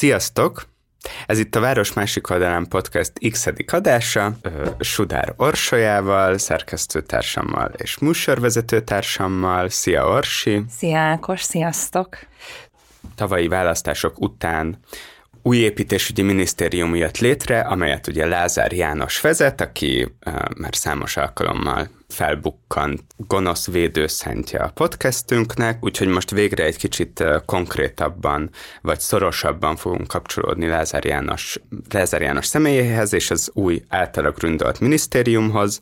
Sziasztok! Ez itt a Város Másik Oldalán Podcast x adása, Sudár Orsolyával, szerkesztőtársammal és műsorvezetőtársammal. Szia Orsi! Szia Ákos, sziasztok! Tavalyi választások után új építésügyi minisztérium jött létre, amelyet ugye Lázár János vezet, aki uh, már számos alkalommal felbukkant gonosz védőszentje a podcastünknek, úgyhogy most végre egy kicsit konkrétabban vagy szorosabban fogunk kapcsolódni Lázár János, Lázár János személyéhez és az új általa gründolt minisztériumhoz,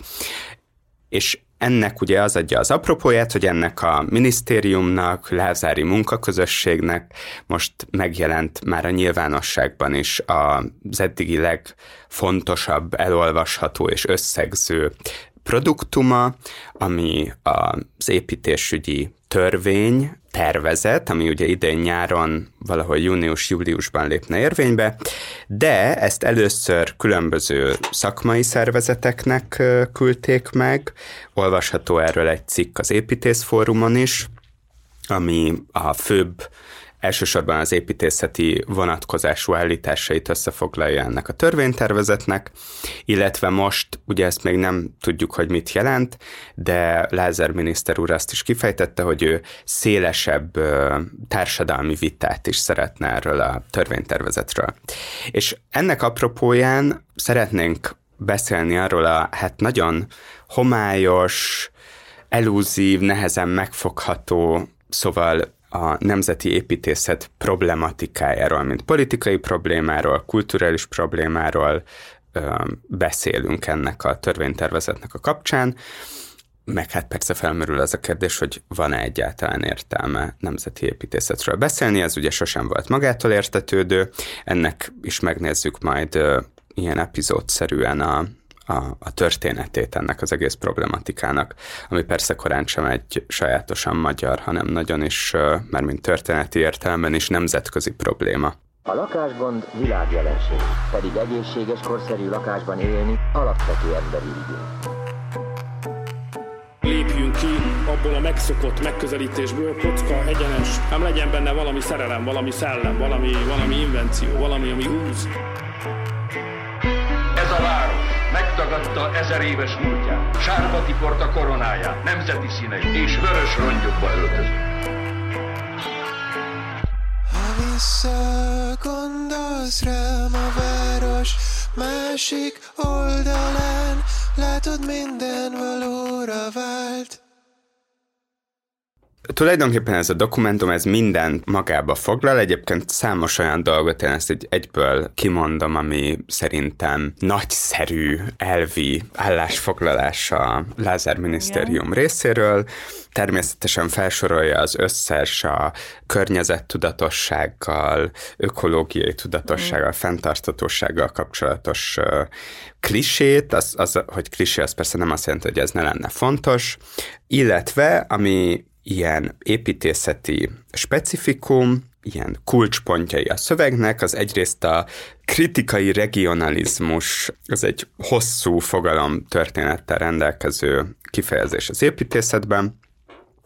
és ennek ugye az adja az apropóját, hogy ennek a minisztériumnak, Lázári munkaközösségnek most megjelent már a nyilvánosságban is az eddigi legfontosabb, elolvasható és összegző produktuma, ami az építésügyi törvény tervezet, ami ugye idén nyáron valahol június-júliusban lépne érvénybe, de ezt először különböző szakmai szervezeteknek küldték meg, olvasható erről egy cikk az építészfórumon is, ami a főbb elsősorban az építészeti vonatkozású állításait összefoglalja ennek a törvénytervezetnek, illetve most, ugye ezt még nem tudjuk, hogy mit jelent, de Lázár miniszter úr azt is kifejtette, hogy ő szélesebb társadalmi vitát is szeretne erről a törvénytervezetről. És ennek apropóján szeretnénk beszélni arról a hát nagyon homályos, elúzív, nehezen megfogható, szóval a nemzeti építészet problematikájáról, mint politikai problémáról, kulturális problémáról beszélünk ennek a törvénytervezetnek a kapcsán, meg hát persze felmerül az a kérdés, hogy van-e egyáltalán értelme nemzeti építészetről beszélni, ez ugye sosem volt magától értetődő, ennek is megnézzük majd ilyen epizódszerűen a, a, a történetét ennek az egész problematikának, ami persze korán sem egy sajátosan magyar, hanem nagyon is, mert mint történeti értelemben is nemzetközi probléma. A lakásgond világjelenség, pedig egészséges, korszerű lakásban élni alapvető emberi igény lépjünk ki abból a megszokott megközelítésből, kocka, egyenes, nem legyen benne valami szerelem, valami szellem, valami, valami invenció, valami, ami húz. Ez a város megtagadta ezer éves múltját, sárba tiporta koronáját, nemzeti színei és vörös rongyokba öltözött. Ha visszagondolsz rám a város másik oldalán, látod minden valóra vált. Tulajdonképpen ez a dokumentum, ez mindent magába foglal, egyébként számos olyan dolgot, én ezt egy, egyből kimondom, ami szerintem nagyszerű elvi állásfoglalás a Lázár minisztérium Igen. részéről. Természetesen felsorolja az összes a környezettudatossággal, ökológiai tudatossággal, mm. fenntartatósággal kapcsolatos uh, klisét, az, az, hogy klisé az persze nem azt jelenti, hogy ez ne lenne fontos, illetve ami ilyen építészeti specifikum, ilyen kulcspontjai a szövegnek, az egyrészt a kritikai regionalizmus, az egy hosszú fogalom történettel rendelkező kifejezés az építészetben,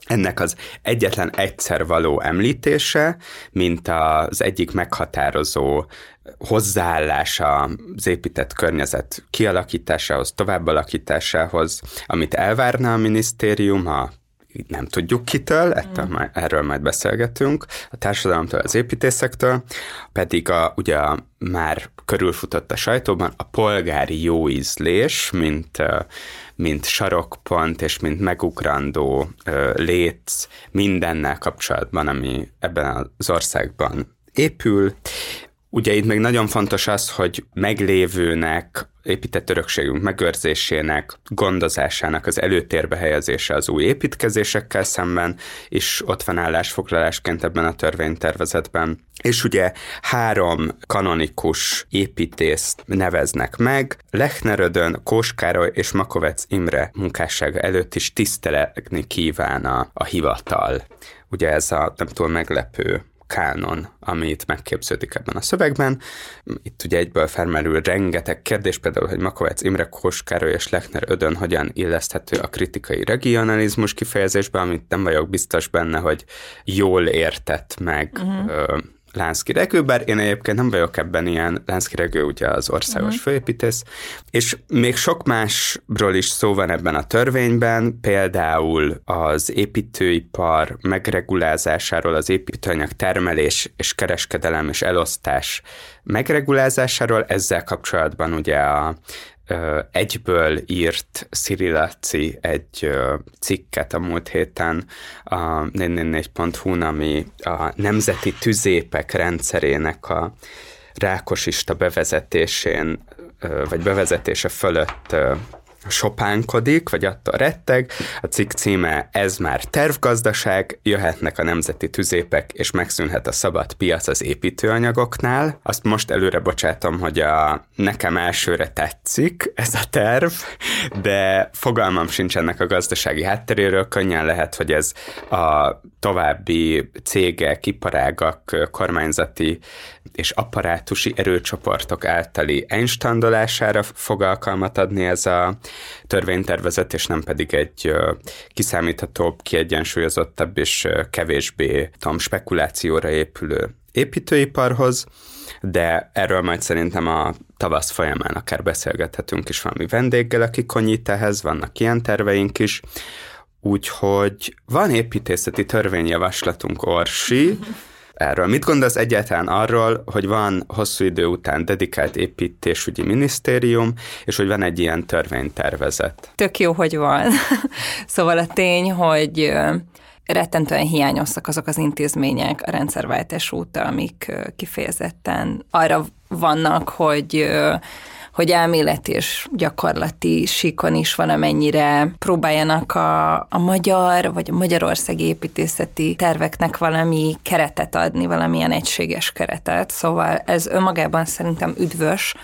ennek az egyetlen egyszer való említése, mint az egyik meghatározó hozzáállása az épített környezet kialakításához, továbbalakításához, amit elvárna a minisztérium, a nem tudjuk kitől, ettől mm. erről majd beszélgetünk, a társadalomtól, az építészektől, pedig a, ugye már körülfutott a sajtóban a polgári jóízlés, mint, mint sarokpont és mint megugrandó léc mindennel kapcsolatban, ami ebben az országban épül. Ugye itt még nagyon fontos az, hogy meglévőnek épített örökségünk megőrzésének, gondozásának az előtérbe helyezése az új építkezésekkel szemben, és ott van állásfoglalásként ebben a törvénytervezetben. És ugye három kanonikus építészt neveznek meg, Lechnerödön, Kóskároly és Makovec Imre munkássága előtt is tiszteletni kíván a, a hivatal. Ugye ez a nem túl meglepő kánon, amit megképződik ebben a szövegben. Itt ugye egyből felmerül rengeteg kérdés, például, hogy Makovec Imre Koskároly és Lechner Ödön hogyan illeszthető a kritikai regionalizmus kifejezésbe, amit nem vagyok biztos benne, hogy jól értett meg uh-huh. ö, Lánszkiregő, bár én egyébként nem vagyok ebben ilyen, Lánszkiregő ugye az országos uh-huh. főépítész, és még sok másról is szó van ebben a törvényben, például az építőipar megregulázásáról, az építőanyag termelés és kereskedelem és elosztás megregulázásáról, ezzel kapcsolatban ugye a egyből írt Szirilaci egy cikket a múlt héten a 444.hu-n, ami a nemzeti tüzépek rendszerének a rákosista bevezetésén, vagy bevezetése fölött sopánkodik, vagy attól retteg. A cikk címe Ez már tervgazdaság, jöhetnek a nemzeti tüzépek, és megszűnhet a szabad piac az építőanyagoknál. Azt most előre bocsátom, hogy a nekem elsőre tetszik ez a terv, de fogalmam sincs ennek a gazdasági hátteréről, könnyen lehet, hogy ez a további cégek, iparágak, kormányzati és apparátusi erőcsoportok általi einstandolására fog alkalmat adni ez a törvénytervezet, és nem pedig egy kiszámíthatóbb, kiegyensúlyozottabb és kevésbé tudom, spekulációra épülő építőiparhoz, de erről majd szerintem a tavasz folyamán akár beszélgethetünk is valami vendéggel, aki konyít ehhez, vannak ilyen terveink is. Úgyhogy van építészeti törvényjavaslatunk, Orsi, erről. Mit gondolsz egyáltalán arról, hogy van hosszú idő után dedikált építésügyi minisztérium, és hogy van egy ilyen törvénytervezet? Tök jó, hogy van. szóval a tény, hogy rettentően hiányoztak azok az intézmények a rendszerváltás óta, amik kifejezetten arra vannak, hogy hogy elmélet és gyakorlati síkon is valamennyire próbáljanak a, a magyar vagy a magyarországi építészeti terveknek valami keretet adni, valamilyen egységes keretet. Szóval ez önmagában szerintem üdvös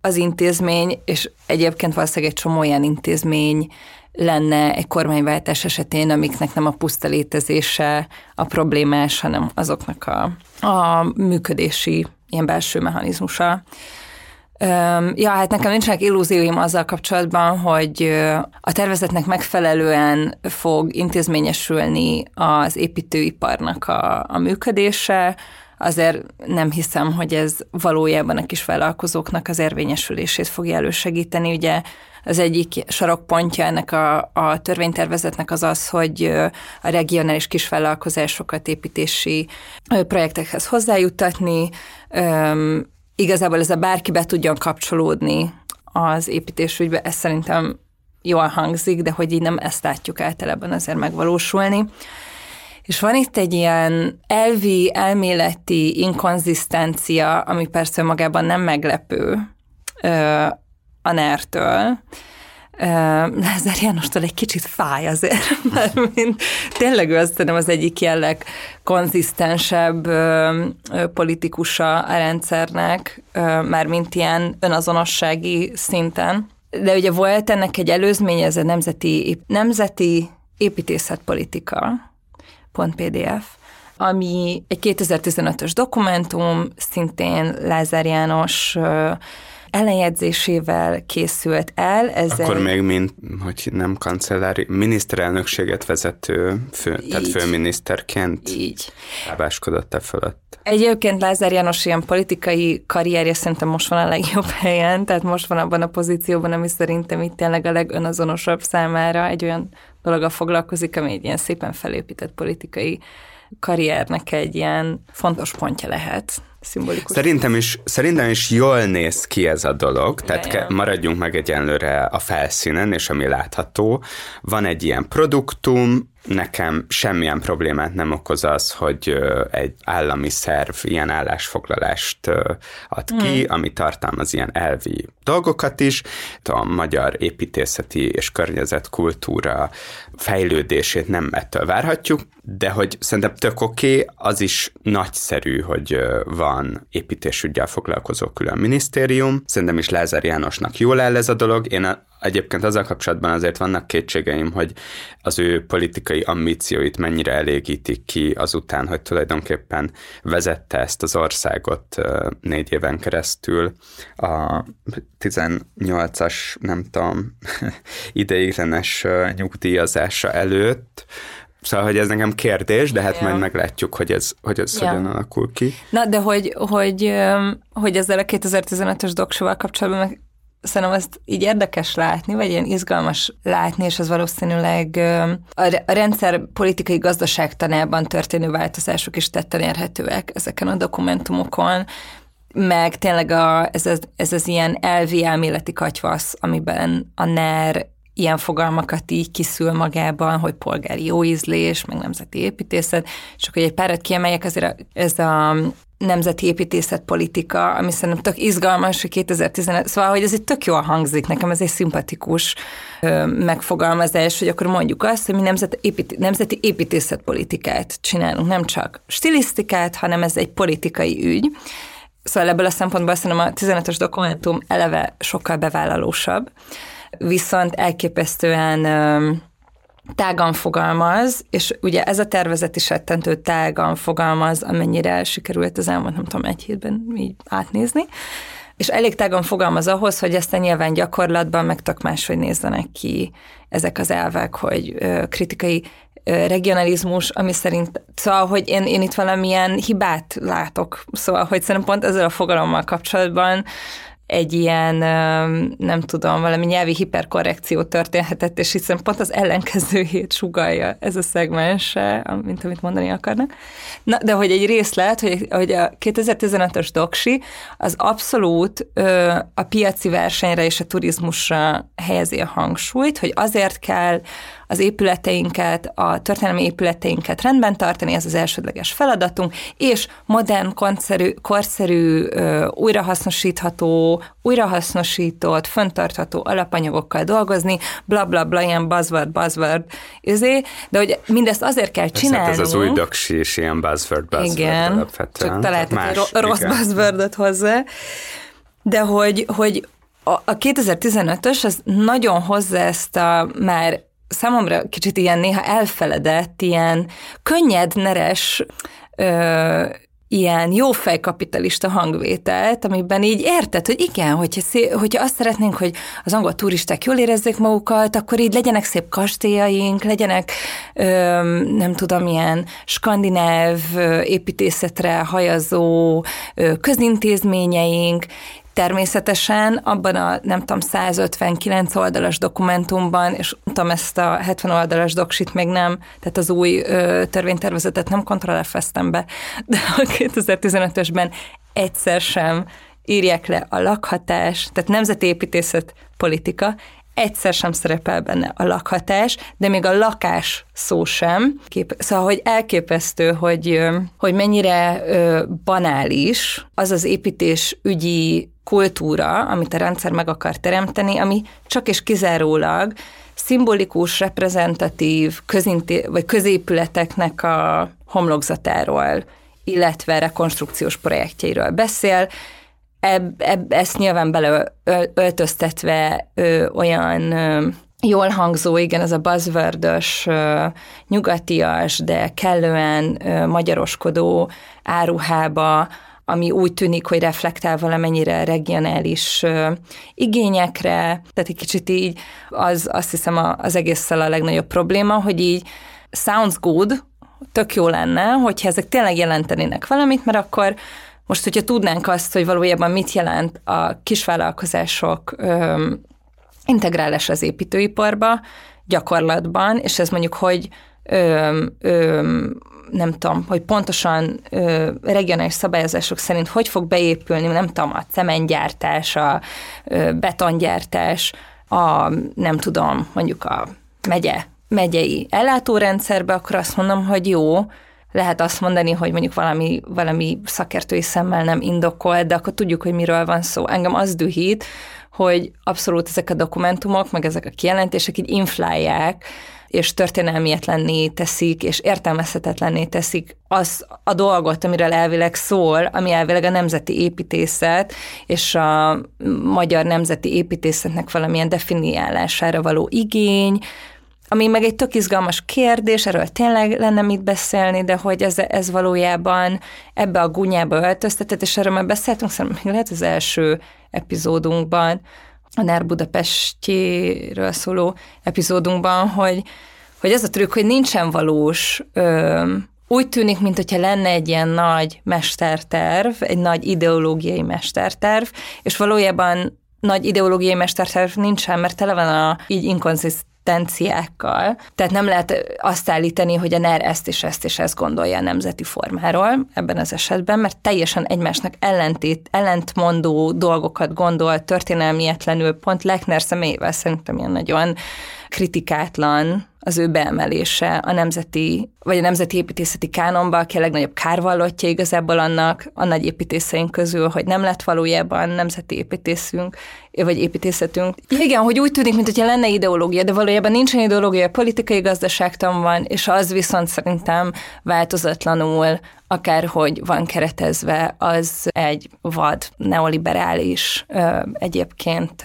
az intézmény, és egyébként valószínűleg egy csomó olyan intézmény lenne egy kormányváltás esetén, amiknek nem a puszta létezése a problémás, hanem azoknak a, a működési ilyen belső mechanizmusa. Ja, hát nekem nincsenek illúzióim azzal kapcsolatban, hogy a tervezetnek megfelelően fog intézményesülni az építőiparnak a, a működése, azért nem hiszem, hogy ez valójában a kis vállalkozóknak az érvényesülését fogja elősegíteni. Ugye az egyik sarokpontja ennek a, a törvénytervezetnek az az, hogy a regionális kisvállalkozásokat építési projektekhez hozzájuttatni, igazából ez a bárki be tudjon kapcsolódni az építésügybe, ez szerintem jól hangzik, de hogy így nem ezt látjuk általában azért megvalósulni. És van itt egy ilyen elvi, elméleti inkonzisztencia, ami persze magában nem meglepő a NER-től, Lázár Jánostól egy kicsit fáj azért, mert mint tényleg ő azt az egyik jelleg konzisztensebb politikusa a rendszernek, már mint ilyen önazonossági szinten. De ugye volt ennek egy előzménye, ez a nemzeti, nemzeti építészetpolitika, .pdf, ami egy 2015-ös dokumentum, szintén Lázár János ellenjegyzésével készült el. Ez Akkor egy... még mint, hogy nem kancellári, miniszterelnökséget vezető, fő, Így. tehát főminiszterként Így. lábáskodott e fölött. Egyébként Lázár János ilyen politikai karrierje szerintem most van a legjobb helyen, tehát most van abban a pozícióban, ami szerintem itt tényleg a legönazonosabb számára egy olyan dologgal foglalkozik, ami egy ilyen szépen felépített politikai karriernek egy ilyen fontos pontja lehet szimbolikus. Szerintem is, szerintem is jól néz ki ez a dolog, tehát ke, maradjunk meg egyenlőre a felszínen, és ami látható. Van egy ilyen produktum, nekem semmilyen problémát nem okoz az, hogy egy állami szerv ilyen állásfoglalást ad ki, hmm. ami tartalmaz ilyen elvi dolgokat is. A magyar építészeti és környezetkultúra fejlődését nem ettől várhatjuk, de hogy szerintem tök oké, okay, az is nagyszerű, hogy van építésügyel foglalkozó külön minisztérium. Szerintem is Lázár Jánosnak jól áll ez a dolog. Én Egyébként azzal kapcsolatban azért vannak kétségeim, hogy az ő politikai ambícióit mennyire elégítik ki azután, hogy tulajdonképpen vezette ezt az országot négy éven keresztül a 18-as, nem tudom, ideiglenes nyugdíjazása előtt, Szóval, hogy ez nekem kérdés, de hát Ja. majd meglátjuk, hogy ez, hogy ez Ja. hogyan alakul ki. Na, de hogy, hogy, hogy ezzel a 2015-ös doksival kapcsolatban meg szerintem ezt így érdekes látni, vagy ilyen izgalmas látni, és az valószínűleg a re- a rendszer politikai gazdaságtanában történő változások is tetten érhetőek ezeken a dokumentumokon, meg tényleg a, ez, az, ez az ilyen elvi elméleti katyvasz, amiben a NER ilyen fogalmakat így kiszül magában, hogy polgári jóízlés, meg nemzeti építészet, és akkor egy párat kiemeljek, azért ez a nemzeti építészet politika, ami szerintem tök izgalmas, hogy 2015, szóval, hogy ez egy tök jól hangzik, nekem ez egy szimpatikus ö, megfogalmazás, hogy akkor mondjuk azt, hogy mi nemzet, épít, nemzeti építészetpolitikát csinálunk, nem csak stilisztikát, hanem ez egy politikai ügy. Szóval ebből a szempontból szerintem a 15-ös dokumentum eleve sokkal bevállalósabb, viszont elképesztően ö, tágan fogalmaz, és ugye ez a tervezet is rettentő tágan fogalmaz, amennyire sikerült az elmúlt, nem tudom, egy hétben így átnézni, és elég tágan fogalmaz ahhoz, hogy ezt nyilván gyakorlatban meg tök máshogy nézzenek ki ezek az elvek, hogy kritikai regionalizmus, ami szerint, szóval, hogy én, én itt valamilyen hibát látok, szóval, hogy szerintem pont ezzel a fogalommal kapcsolatban egy ilyen, nem tudom, valami nyelvi hiperkorrekció történhetett, és hiszen pont az ellenkezőjét sugalja ez a szegmens, mint amit mondani akarnak. Na, de hogy egy részlet, hogy, hogy a 2015-ös doksi az abszolút ö, a piaci versenyre és a turizmusra helyezi a hangsúlyt, hogy azért kell az épületeinket, a történelmi épületeinket rendben tartani, ez az elsődleges feladatunk, és modern, korszerű, korszerű újrahasznosítható, újrahasznosított, föntartható alapanyagokkal dolgozni, bla bla bla, ilyen buzzword, buzzword, izé, de hogy mindezt azért kell Persze, hát ez az új doksi is ilyen buzzword, buzzword Igen, alapvetően. csak találtak egy ro- rossz igen. buzzwordot hozzá. De hogy, hogy a, a 2015-ös az nagyon hozza ezt a már számomra kicsit ilyen néha elfeledett, ilyen könnyed, neres, ö, ilyen jófej kapitalista hangvételt, amiben így érted, hogy igen, hogyha, szé- hogyha azt szeretnénk, hogy az angol turisták jól érezzék magukat, akkor így legyenek szép kastélyaink, legyenek, ö, nem tudom, ilyen skandináv építészetre hajazó ö, közintézményeink, Természetesen abban a, nem tudom, 159 oldalas dokumentumban, és tudom, ezt a 70 oldalas doksit még nem, tehát az új ö, törvénytervezetet nem kontrollálfeztem be, de a 2015-ösben egyszer sem írják le a lakhatás, tehát nemzeti építészet politika, egyszer sem szerepel benne a lakhatás, de még a lakás szó sem. Szóval, hogy elképesztő, hogy, hogy mennyire banális az az építés ügyi kultúra, amit a rendszer meg akar teremteni, ami csak és kizárólag szimbolikus, reprezentatív közinté- vagy középületeknek a homlokzatáról, illetve rekonstrukciós projektjeiről beszél, eb, eb, ezt nyilván beleöltöztetve olyan ö, jól hangzó, igen, ez a buzzwordös, ö, nyugatias, de kellően ö, magyaroskodó áruhába, ami úgy tűnik, hogy reflektál valamennyire regionális igényekre, tehát egy kicsit így az, azt hiszem a, az egésszel a legnagyobb probléma, hogy így sounds good, tök jó lenne, hogyha ezek tényleg jelentenének valamit, mert akkor most, hogyha tudnánk azt, hogy valójában mit jelent a kisvállalkozások öm, integrálás az építőiparba gyakorlatban, és ez mondjuk, hogy öm, öm, nem tudom, hogy pontosan ö, regionális szabályozások szerint hogy fog beépülni, nem tudom, a cementgyártás, a ö, betongyártás, a nem tudom, mondjuk a megye, megyei ellátórendszerbe, akkor azt mondom, hogy jó, lehet azt mondani, hogy mondjuk valami, valami szakértői szemmel nem indokol, de akkor tudjuk, hogy miről van szó. Engem az dühít, hogy abszolút ezek a dokumentumok, meg ezek a kijelentések így inflálják, és történelmietlenné teszik, és értelmezhetetlenné teszik az a dolgot, amiről elvileg szól, ami elvileg a nemzeti építészet, és a magyar nemzeti építészetnek valamilyen definiálására való igény, ami meg egy tök izgalmas kérdés, erről tényleg lenne mit beszélni, de hogy ez, ez valójában ebbe a gunyába öltöztetett, és erről már beszéltünk, szerintem még lehet az első epizódunkban, a NER Budapestjéről szóló epizódunkban, hogy, hogy az a trükk, hogy nincsen valós ö, úgy tűnik, mintha lenne egy ilyen nagy mesterterv, egy nagy ideológiai mesterterv, és valójában nagy ideológiai mesterterv nincsen, mert tele van a így inkonziszt tendenciákkal. Tehát nem lehet azt állítani, hogy a NER ezt és ezt és ezt gondolja a nemzeti formáról ebben az esetben, mert teljesen egymásnak ellentét, ellentmondó dolgokat gondol történelmietlenül, pont Lechner személyével szerintem ilyen nagyon kritikátlan az ő beemelése a nemzeti, vagy a nemzeti építészeti kánonba, aki a legnagyobb kárvallottja igazából annak a nagy építészeink közül, hogy nem lett valójában nemzeti építészünk, vagy építészetünk. Igen, hogy úgy tűnik, mintha lenne ideológia, de valójában nincsen ideológia, politikai gazdaságtan van, és az viszont szerintem változatlanul akárhogy van keretezve, az egy vad, neoliberális, egyébként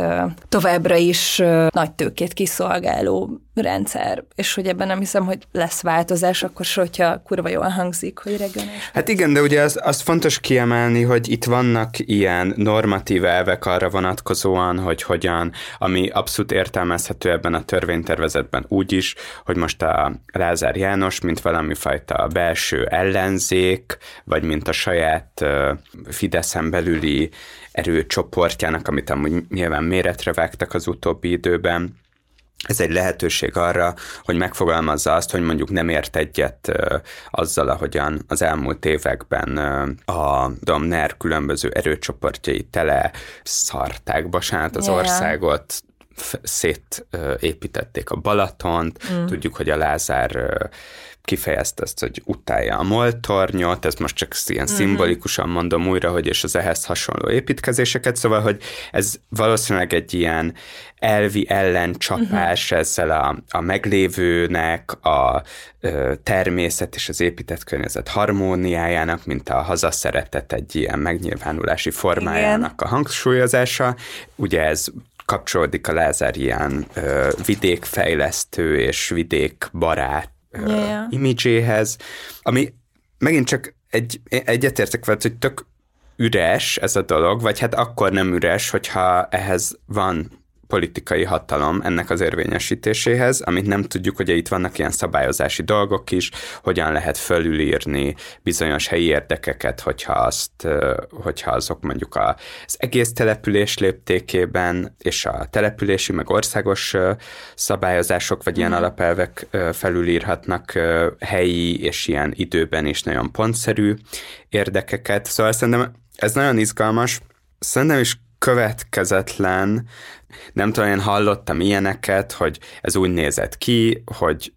továbbra is nagy tőkét kiszolgáló rendszer, és hogy ebben nem hiszem, hogy lesz változás, akkor se, hogyha kurva jól hangzik, hogy regionális. Hát igen, de ugye az, az fontos kiemelni, hogy itt vannak ilyen normatív elvek arra vonatkozóan, hogy hogyan, ami abszolút értelmezhető ebben a törvénytervezetben úgy is, hogy most a Lázár János, mint valami fajta belső ellenzék, vagy mint a saját Fideszen belüli erőcsoportjának, amit amúgy nyilván méretre vágtak az utóbbi időben, ez egy lehetőség arra, hogy megfogalmazza azt, hogy mondjuk nem ért egyet azzal, ahogyan az elmúlt években a Domner különböző erőcsoportjai tele szarták, bocsánat, az yeah. országot, szétépítették a Balatont, mm. tudjuk, hogy a Lázár kifejezte ezt, hogy utálja a moltornyot, ezt most csak ilyen mm-hmm. szimbolikusan mondom újra, hogy és az ehhez hasonló építkezéseket, szóval, hogy ez valószínűleg egy ilyen elvi ellencsapás mm-hmm. ezzel a, a meglévőnek, a ö, természet és az épített környezet harmóniájának, mint a hazaszeretet egy ilyen megnyilvánulási formájának Igen. a hangsúlyozása. Ugye ez kapcsolódik a Lázár ilyen ö, vidékfejlesztő és vidékbarát yeah. imidzséhez, ami megint csak egy, egyetértek veled, hogy tök üres ez a dolog, vagy hát akkor nem üres, hogyha ehhez van politikai hatalom ennek az érvényesítéséhez, amit nem tudjuk, hogy itt vannak ilyen szabályozási dolgok is, hogyan lehet fölülírni bizonyos helyi érdekeket, hogyha, azt, hogyha azok mondjuk az egész település léptékében, és a települési, meg országos szabályozások, vagy ilyen mm. alapelvek felülírhatnak helyi és ilyen időben is nagyon pontszerű érdekeket. Szóval szerintem ez nagyon izgalmas. Szerintem is következetlen, nem tudom, én hallottam ilyeneket, hogy ez úgy nézett ki, hogy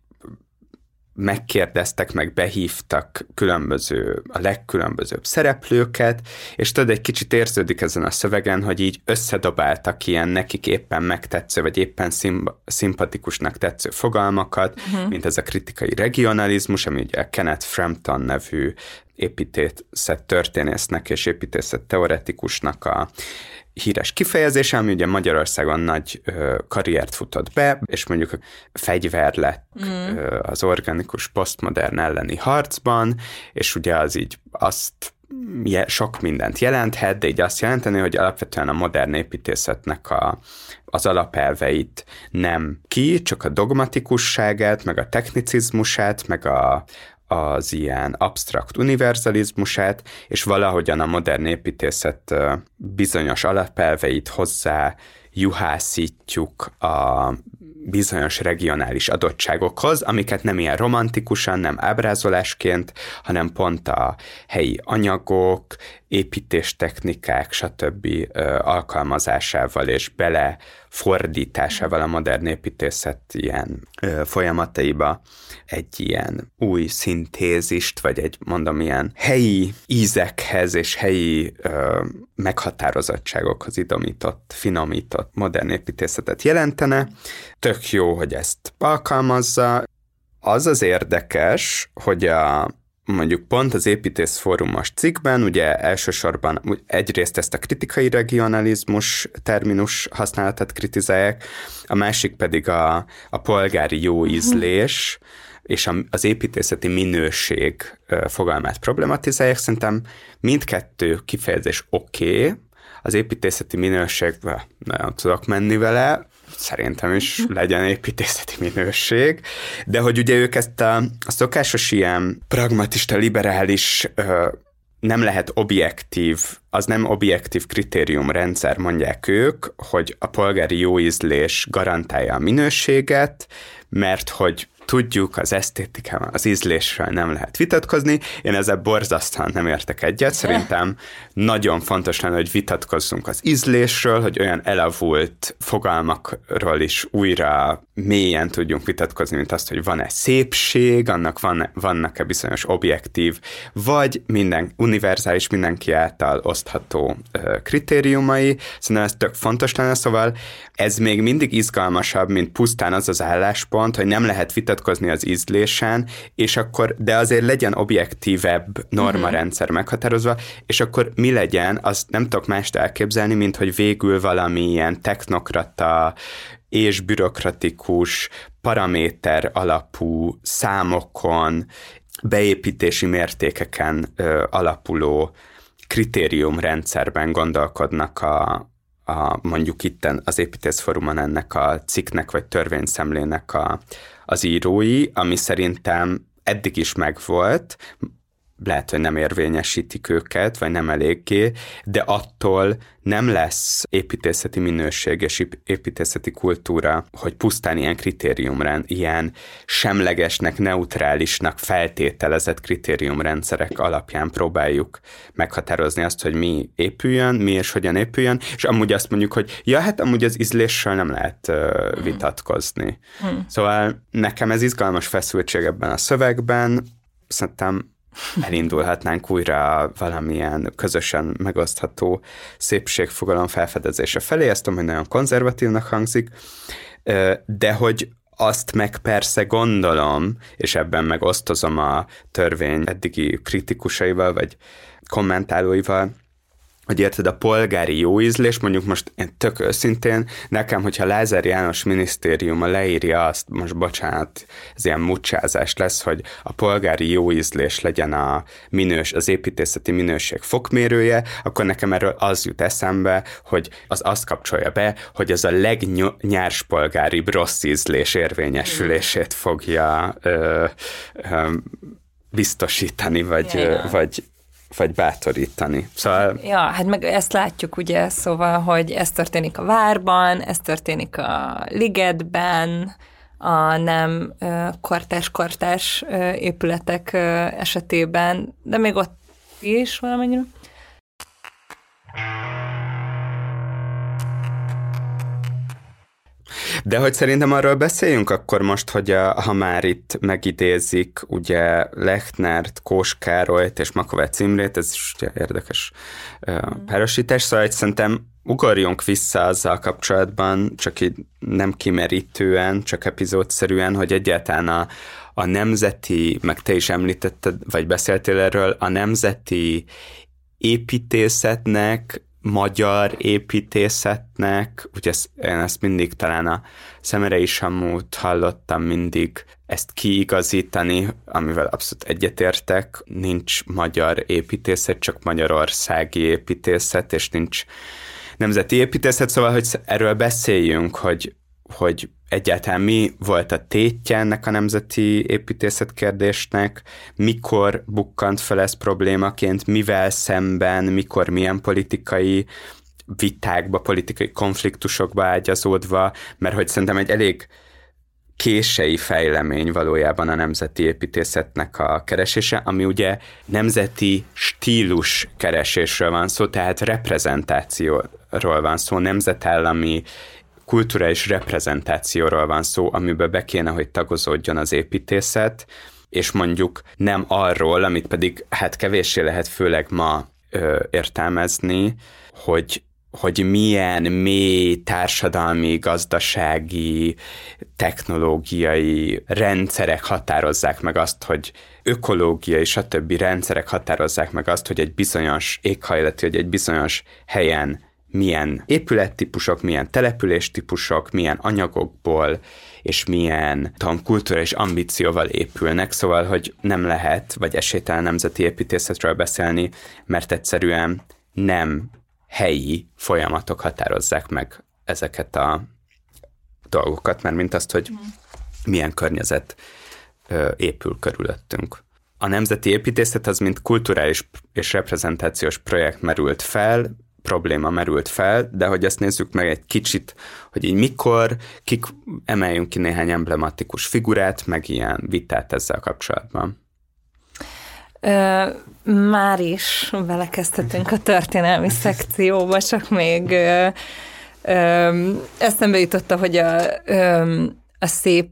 megkérdeztek, meg behívtak különböző, a legkülönbözőbb szereplőket, és tudod, egy kicsit érződik ezen a szövegen, hogy így összedobáltak ilyen nekik éppen megtetsző, vagy éppen szimp- szimpatikusnak tetsző fogalmakat, uh-huh. mint ez a kritikai regionalizmus, ami ugye a Kenneth Frampton nevű építészet történésznek és építészet teoretikusnak a híres kifejezése, ami ugye Magyarországon nagy ö, karriert futott be, és mondjuk fegyver lett mm. ö, az organikus posztmodern elleni harcban, és ugye az így azt sok mindent jelenthet, de így azt jelenteni, hogy alapvetően a modern építészetnek a, az alapelveit nem ki, csak a dogmatikusságát, meg a technicizmusát, meg a, az ilyen absztrakt univerzalizmusát, és valahogyan a modern építészet bizonyos alapelveit hozzá juhászítjuk a bizonyos regionális adottságokhoz, amiket nem ilyen romantikusan, nem ábrázolásként, hanem pont a helyi anyagok, építéstechnikák, stb. alkalmazásával és belefordításával a modern építészet ilyen folyamataiba egy ilyen új szintézist, vagy egy mondom ilyen helyi ízekhez és helyi ö, meghatározottságokhoz idomított, finomított modern építészetet jelentene. Tök jó, hogy ezt alkalmazza. Az az érdekes, hogy a mondjuk pont az építész fórumos cikkben, ugye elsősorban egyrészt ezt a kritikai regionalizmus terminus használatát kritizálják, a másik pedig a, a polgári jó mhm. ízlés, és az építészeti minőség fogalmát problematizálják. Szerintem mindkettő kifejezés oké, okay, az építészeti minőségbe nagyon tudok menni vele, szerintem is legyen építészeti minőség, de hogy ugye ők ezt a, a szokásos ilyen pragmatista, liberális ö, nem lehet objektív, az nem objektív kritériumrendszer, mondják ők, hogy a polgári jóízlés garantálja a minőséget, mert hogy tudjuk, az esztétikával, az ízlésről nem lehet vitatkozni. Én ezzel borzasztóan nem értek egyet. Szerintem nagyon fontos lenne, hogy vitatkozzunk az ízlésről, hogy olyan elavult fogalmakról is újra mélyen tudjunk vitatkozni, mint azt, hogy van-e szépség, annak van, vannak-e bizonyos objektív, vagy minden univerzális, mindenki által osztható kritériumai. Szerintem ez tök fontos lenne, szóval ez még mindig izgalmasabb, mint pusztán az az álláspont, hogy nem lehet vitatkozni az ízlésen, és akkor, de azért legyen objektívebb normarendszer uh-huh. meghatározva, és akkor mi legyen, azt nem tudok mást elképzelni, mint hogy végül valamilyen technokrata és bürokratikus, paraméter alapú számokon, beépítési mértékeken ö, alapuló kritériumrendszerben gondolkodnak a, a, mondjuk itten az építészforumon ennek a cikknek vagy törvényszemlének a, az írói, ami szerintem eddig is megvolt, lehet, hogy nem érvényesítik őket, vagy nem eléggé, de attól nem lesz építészeti minőség és építészeti kultúra, hogy pusztán ilyen kritériumrend, ilyen semlegesnek, neutrálisnak feltételezett kritériumrendszerek alapján próbáljuk meghatározni azt, hogy mi épüljön, mi és hogyan épüljön, és amúgy azt mondjuk, hogy ja, hát amúgy az ízléssel nem lehet uh, vitatkozni. Hmm. Szóval nekem ez izgalmas feszültség ebben a szövegben, szerintem elindulhatnánk újra valamilyen közösen megosztható szépségfogalom felfedezése felé. Ezt tudom, hogy nagyon konzervatívnak hangzik, de hogy azt meg persze gondolom, és ebben meg osztozom a törvény eddigi kritikusaival, vagy kommentálóival, hogy érted, a polgári jóízlés, mondjuk most én tök őszintén, nekem, hogyha Lázár János minisztériuma leírja azt, most bocsánat, ez ilyen mucsázás lesz, hogy a polgári jóízlés legyen a minős, az építészeti minőség fokmérője, akkor nekem erről az jut eszembe, hogy az azt kapcsolja be, hogy az a legnyárs polgári rossz ízlés érvényesülését fogja ö, ö, biztosítani, vagy, yeah. vagy vagy bátorítani. Szóval... Ja, hát meg ezt látjuk ugye, szóval, hogy ez történik a várban, ez történik a ligetben, a nem kortás-kortás épületek esetében, de még ott is valamennyire. De hogy szerintem arról beszéljünk akkor most, hogy a, ha már itt megidézik ugye Lechnert, Kóskárolyt és Makovec Imrét, ez is ugye érdekes párosítás, szóval hogy szerintem ugorjunk vissza azzal kapcsolatban, csak így nem kimerítően, csak epizódszerűen, hogy egyáltalán a, a nemzeti, meg te is említetted, vagy beszéltél erről, a nemzeti építészetnek magyar építészetnek, ugye ezt, én ezt mindig talán a Szemerei Samút hallottam mindig ezt kiigazítani, amivel abszolút egyetértek, nincs magyar építészet, csak magyarországi építészet, és nincs nemzeti építészet, szóval, hogy erről beszéljünk, hogy, hogy egyáltalán mi volt a tétje ennek a nemzeti építészet kérdésnek, mikor bukkant fel ez problémaként, mivel szemben, mikor milyen politikai vitákba, politikai konfliktusokba ágyazódva, mert hogy szerintem egy elég kései fejlemény valójában a nemzeti építészetnek a keresése, ami ugye nemzeti stílus keresésről van szó, tehát reprezentációról van szó, nemzetállami kulturális reprezentációról van szó, amiben be kéne, hogy tagozódjon az építészet, és mondjuk nem arról, amit pedig hát kevéssé lehet főleg ma ö, értelmezni, hogy hogy milyen mély társadalmi, gazdasági, technológiai rendszerek határozzák meg azt, hogy ökológiai, stb. rendszerek határozzák meg azt, hogy egy bizonyos éghajlati, hogy egy bizonyos helyen milyen épülettípusok, milyen településtípusok, milyen anyagokból, és milyen tudom, kulturális ambícióval épülnek, szóval, hogy nem lehet, vagy esélytelen nemzeti építészetről beszélni, mert egyszerűen nem helyi folyamatok határozzák meg ezeket a dolgokat, mert mint azt, hogy milyen környezet épül körülöttünk. A nemzeti építészet az, mint kulturális és reprezentációs projekt merült fel, probléma merült fel, de hogy ezt nézzük meg egy kicsit, hogy így mikor, kik emeljünk ki néhány emblematikus figurát, meg ilyen vitát ezzel kapcsolatban. Ö, már is belekezdhetünk a történelmi szekcióba, csak még ö, ö, eszembe jutotta, hogy a, ö, a szép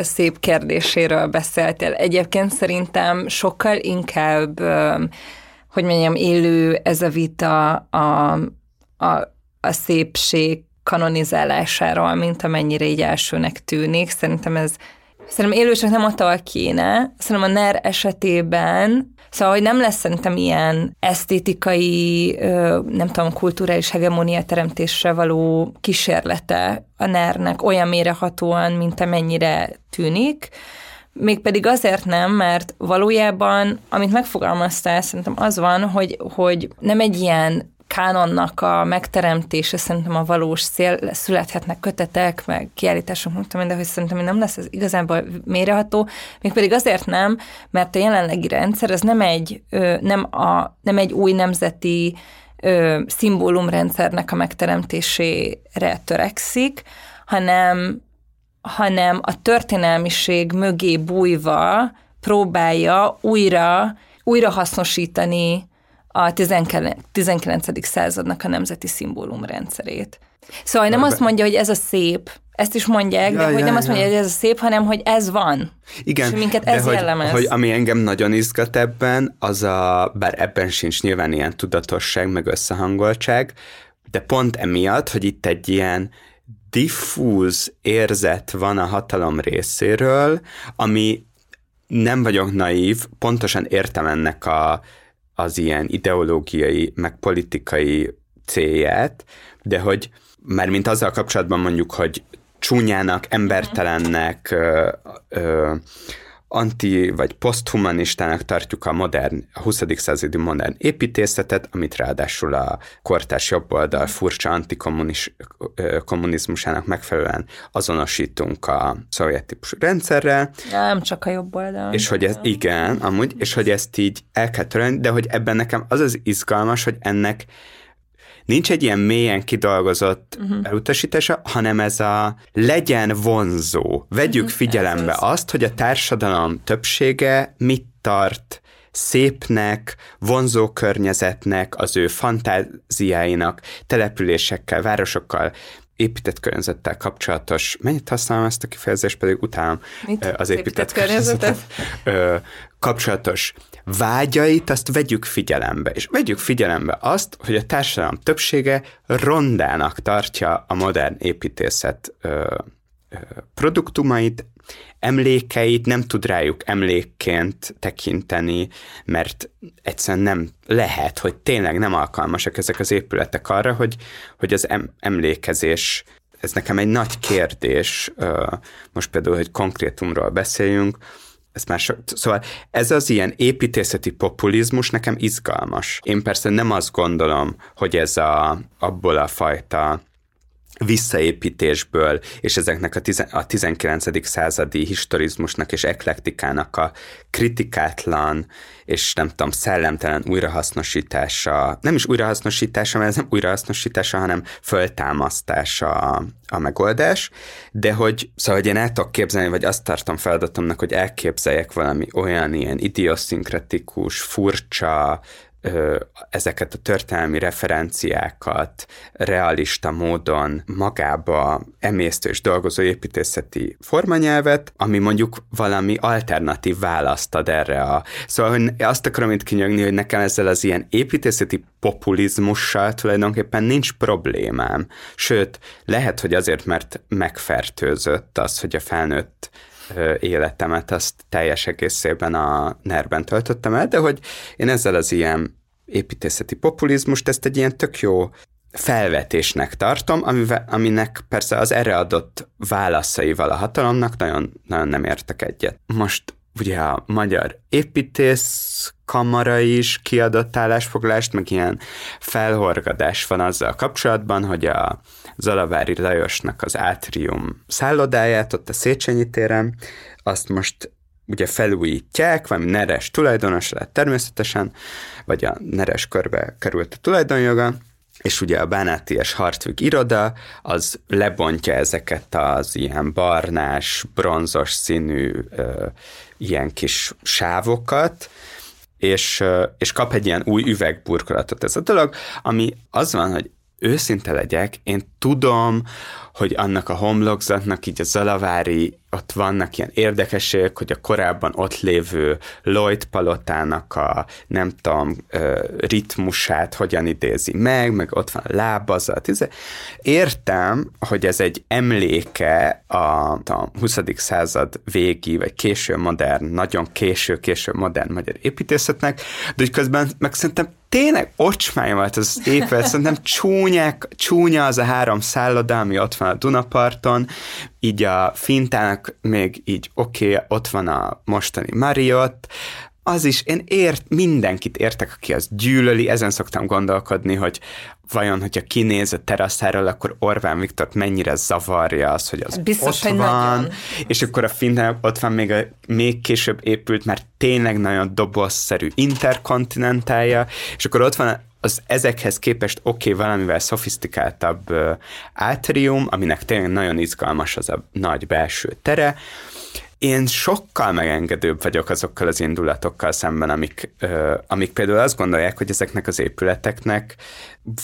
a szép kérdéséről beszéltél. Egyébként szerintem sokkal inkább, ö, hogy mondjam, élő ez a vita a, a, a szépség kanonizálásáról, mint amennyire így elsőnek tűnik. Szerintem ez Szerintem élő csak nem attól kéne. Szerintem a NER esetében Szóval, hogy nem lesz szerintem ilyen esztétikai, nem tudom, kulturális hegemónia teremtésre való kísérlete a NER-nek olyan mérehatóan, mint amennyire tűnik. Mégpedig azért nem, mert valójában, amit megfogalmaztál, szerintem az van, hogy, hogy nem egy ilyen kánonnak a megteremtése szerintem a valós szél, születhetnek kötetek, meg kiállítások, mondtam, de hogy szerintem nem lesz ez igazából méreható, mégpedig azért nem, mert a jelenlegi rendszer az nem egy, nem, a, nem egy új nemzeti szimbólumrendszernek a megteremtésére törekszik, hanem, hanem a történelmiség mögé bújva próbálja újra, újra hasznosítani a 19. századnak a nemzeti szimbólum rendszerét. Szóval nem azt mondja, hogy ez a szép, ezt is mondják, ja, de hogy ja, nem azt mondja, hogy ez a szép, hanem hogy ez van. Igen, és minket ez de hogy, jellemez. hogy ami engem nagyon izgat ebben, az a, bár ebben sincs nyilván ilyen tudatosság, meg összehangoltság, de pont emiatt, hogy itt egy ilyen diffúz érzet van a hatalom részéről, ami nem vagyok naív, pontosan értem ennek a az ilyen ideológiai, meg politikai célját, de hogy már mint azzal kapcsolatban mondjuk, hogy csúnyának, embertelennek, ö, ö, anti vagy poszthumanistának tartjuk a modern, a 20. századi modern építészetet, amit ráadásul a kortárs jobboldal furcsa antikommunizmusának megfelelően azonosítunk a szovjet típusú rendszerrel. Nem csak a jobboldal. És hogy ez, igen, amúgy, és hogy ezt így el kell törölni, de hogy ebben nekem az az izgalmas, hogy ennek nincs egy ilyen mélyen kidolgozott uh-huh. elutasítása, hanem ez a legyen vonzó. Vegyük uh-huh. figyelembe ez azt, hogy a társadalom többsége mit tart szépnek, vonzó környezetnek, az ő fantáziáinak, településekkel, városokkal, épített környezettel kapcsolatos, mennyit használom ezt a kifejezést, pedig utálom Mit? az épített, épített környezetet, környezetet kapcsolatos vágyait, azt vegyük figyelembe. És vegyük figyelembe azt, hogy a társadalom többsége rondának tartja a modern építészet produktumait, emlékeit nem tud rájuk emlékként tekinteni, mert egyszerűen nem lehet, hogy tényleg nem alkalmasak ezek az épületek arra, hogy, hogy az em- emlékezés ez nekem egy nagy kérdés, most például, hogy konkrétumról beszéljünk, ez már so, szóval ez az ilyen építészeti populizmus nekem izgalmas. Én persze nem azt gondolom, hogy ez a, abból a fajta visszaépítésből, és ezeknek a, tizen, a 19. századi historizmusnak és eklektikának a kritikátlan, és nem tudom, szellemtelen újrahasznosítása, nem is újrahasznosítása, mert ez nem újrahasznosítása, hanem föltámasztása a, a megoldás, de hogy, szóval, hogy én el tudok képzelni, vagy azt tartom feladatomnak, hogy elképzeljek valami olyan ilyen idioszinkretikus, furcsa, ezeket a történelmi referenciákat realista módon magába emésztő és dolgozó építészeti formanyelvet, ami mondjuk valami alternatív választ ad erre a... Szóval hogy azt akarom itt kinyögni, hogy nekem ezzel az ilyen építészeti populizmussal tulajdonképpen nincs problémám. Sőt, lehet, hogy azért, mert megfertőzött az, hogy a felnőtt életemet azt teljes egészében a nerben töltöttem el, de hogy én ezzel az ilyen építészeti populizmust, ezt egy ilyen tök jó felvetésnek tartom, amivel, aminek persze az erre adott válaszaival a hatalomnak nagyon, nagyon nem értek egyet. Most ugye a Magyar Építész Kamara is kiadott állásfoglalást, meg ilyen felhorgadás van azzal kapcsolatban, hogy a Zalavári Lajosnak az átrium szállodáját ott a Széchenyi téren, azt most ugye felújítják, valami neres tulajdonos lett természetesen, vagy a neres körbe került a tulajdonjoga, és ugye a Bánáties Hartvig iroda, az lebontja ezeket az ilyen barnás, bronzos színű ö, ilyen kis sávokat, és, és kap egy ilyen új üvegburkolatot ez a dolog, ami az van, hogy őszinte legyek, én tudom, hogy annak a homlokzatnak így a Zalavári, ott vannak ilyen érdekességek, hogy a korábban ott lévő Lloyd palotának a nem tudom, ritmusát hogyan idézi meg, meg ott van a lábazat. Értem, hogy ez egy emléke a, a 20. század végi, vagy késő modern, nagyon késő-késő modern magyar építészetnek, de hogy közben meg szerintem tényleg ocsmány volt az épület, szerintem csúnyák, csúnya az a három szálloda, ami ott van a Dunaparton, így a Fintának még így oké, okay, ott van a mostani Marriott, az is, én ért, mindenkit értek, aki azt gyűlöli, ezen szoktam gondolkodni, hogy vajon, hogyha kinéz a teraszáról, akkor Orbán Viktor mennyire zavarja az, hogy az Biztos, ott van, nagyon. és akkor a Fintának ott van még, a, még később épült, mert tényleg nagyon dobozszerű interkontinentálja, és akkor ott van az ezekhez képest oké, okay, valamivel szofisztikáltabb átrium, aminek tényleg nagyon izgalmas az a nagy belső tere, én sokkal megengedőbb vagyok azokkal az indulatokkal szemben, amik, uh, amik például azt gondolják, hogy ezeknek az épületeknek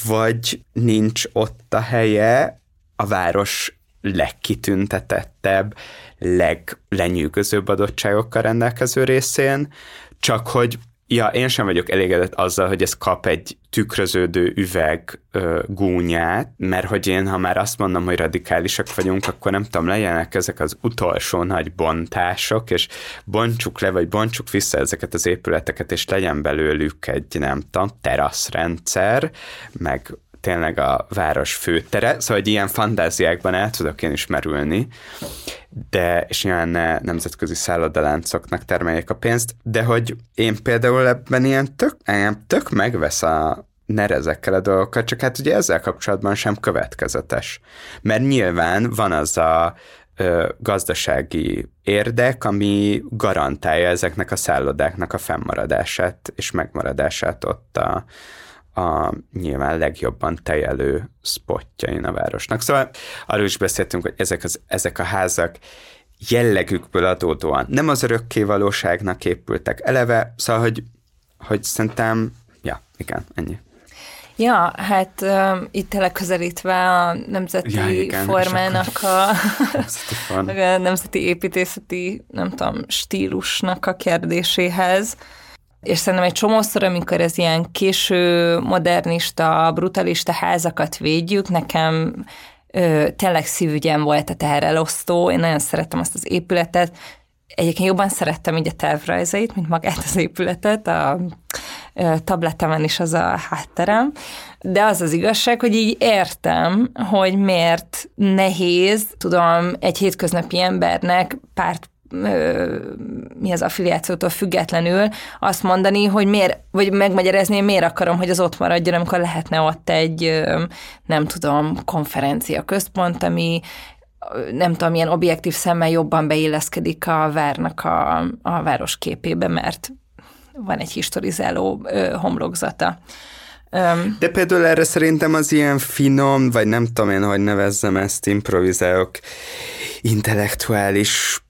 vagy nincs ott a helye a város legkitüntetettebb, leglenyűgözőbb adottságokkal rendelkező részén, csak hogy Ja, én sem vagyok elégedett azzal, hogy ez kap egy tükröződő üveg ö, gúnyát, mert hogy én, ha már azt mondom, hogy radikálisak vagyunk, akkor nem tudom, legyenek ezek az utolsó nagy bontások, és bontsuk le, vagy bontsuk vissza ezeket az épületeket, és legyen belőlük egy, nem tudom, teraszrendszer, meg tényleg a város főtere, szóval egy ilyen fantáziákban el tudok én is merülni, de, és nyilván ne nemzetközi szállodaláncoknak termeljék a pénzt, de hogy én például ebben ilyen tök, ilyen tök megvesz a nerezekkel a dolgokat, csak hát ugye ezzel kapcsolatban sem következetes. Mert nyilván van az a ö, gazdasági érdek, ami garantálja ezeknek a szállodáknak a fennmaradását és megmaradását ott a, a nyilván legjobban tejelő spotjain a városnak. Szóval arról is beszéltünk, hogy ezek, az, ezek a házak jellegükből adódóan nem az örökké valóságnak épültek eleve, szóval, hogy, hogy szerintem, ja, igen, ennyi. Ja, hát uh, itt tényleg közelítve a nemzeti ja, igen, formának a, a nemzeti építészeti, nem tudom, stílusnak a kérdéséhez, és szerintem egy csomószor, amikor ez ilyen késő, modernista, brutalista házakat védjük, nekem ö, tényleg szívügyem volt a teherelosztó, én nagyon szerettem azt az épületet, Egyébként jobban szerettem így a tervrajzait, mint magát az épületet, a tabletemen is az a hátterem, de az az igazság, hogy így értem, hogy miért nehéz, tudom, egy hétköznapi embernek párt mi az affiliációtól függetlenül azt mondani, hogy miért, vagy megmagyarázni, hogy miért akarom, hogy az ott maradjon, amikor lehetne ott egy, nem tudom, konferencia központ, ami nem tudom, milyen objektív szemmel jobban beilleszkedik a várnak a, a város képébe, mert van egy historizáló homlokzata. De például erre szerintem az ilyen finom, vagy nem tudom én, hogy nevezzem ezt, improvizálok, intellektuális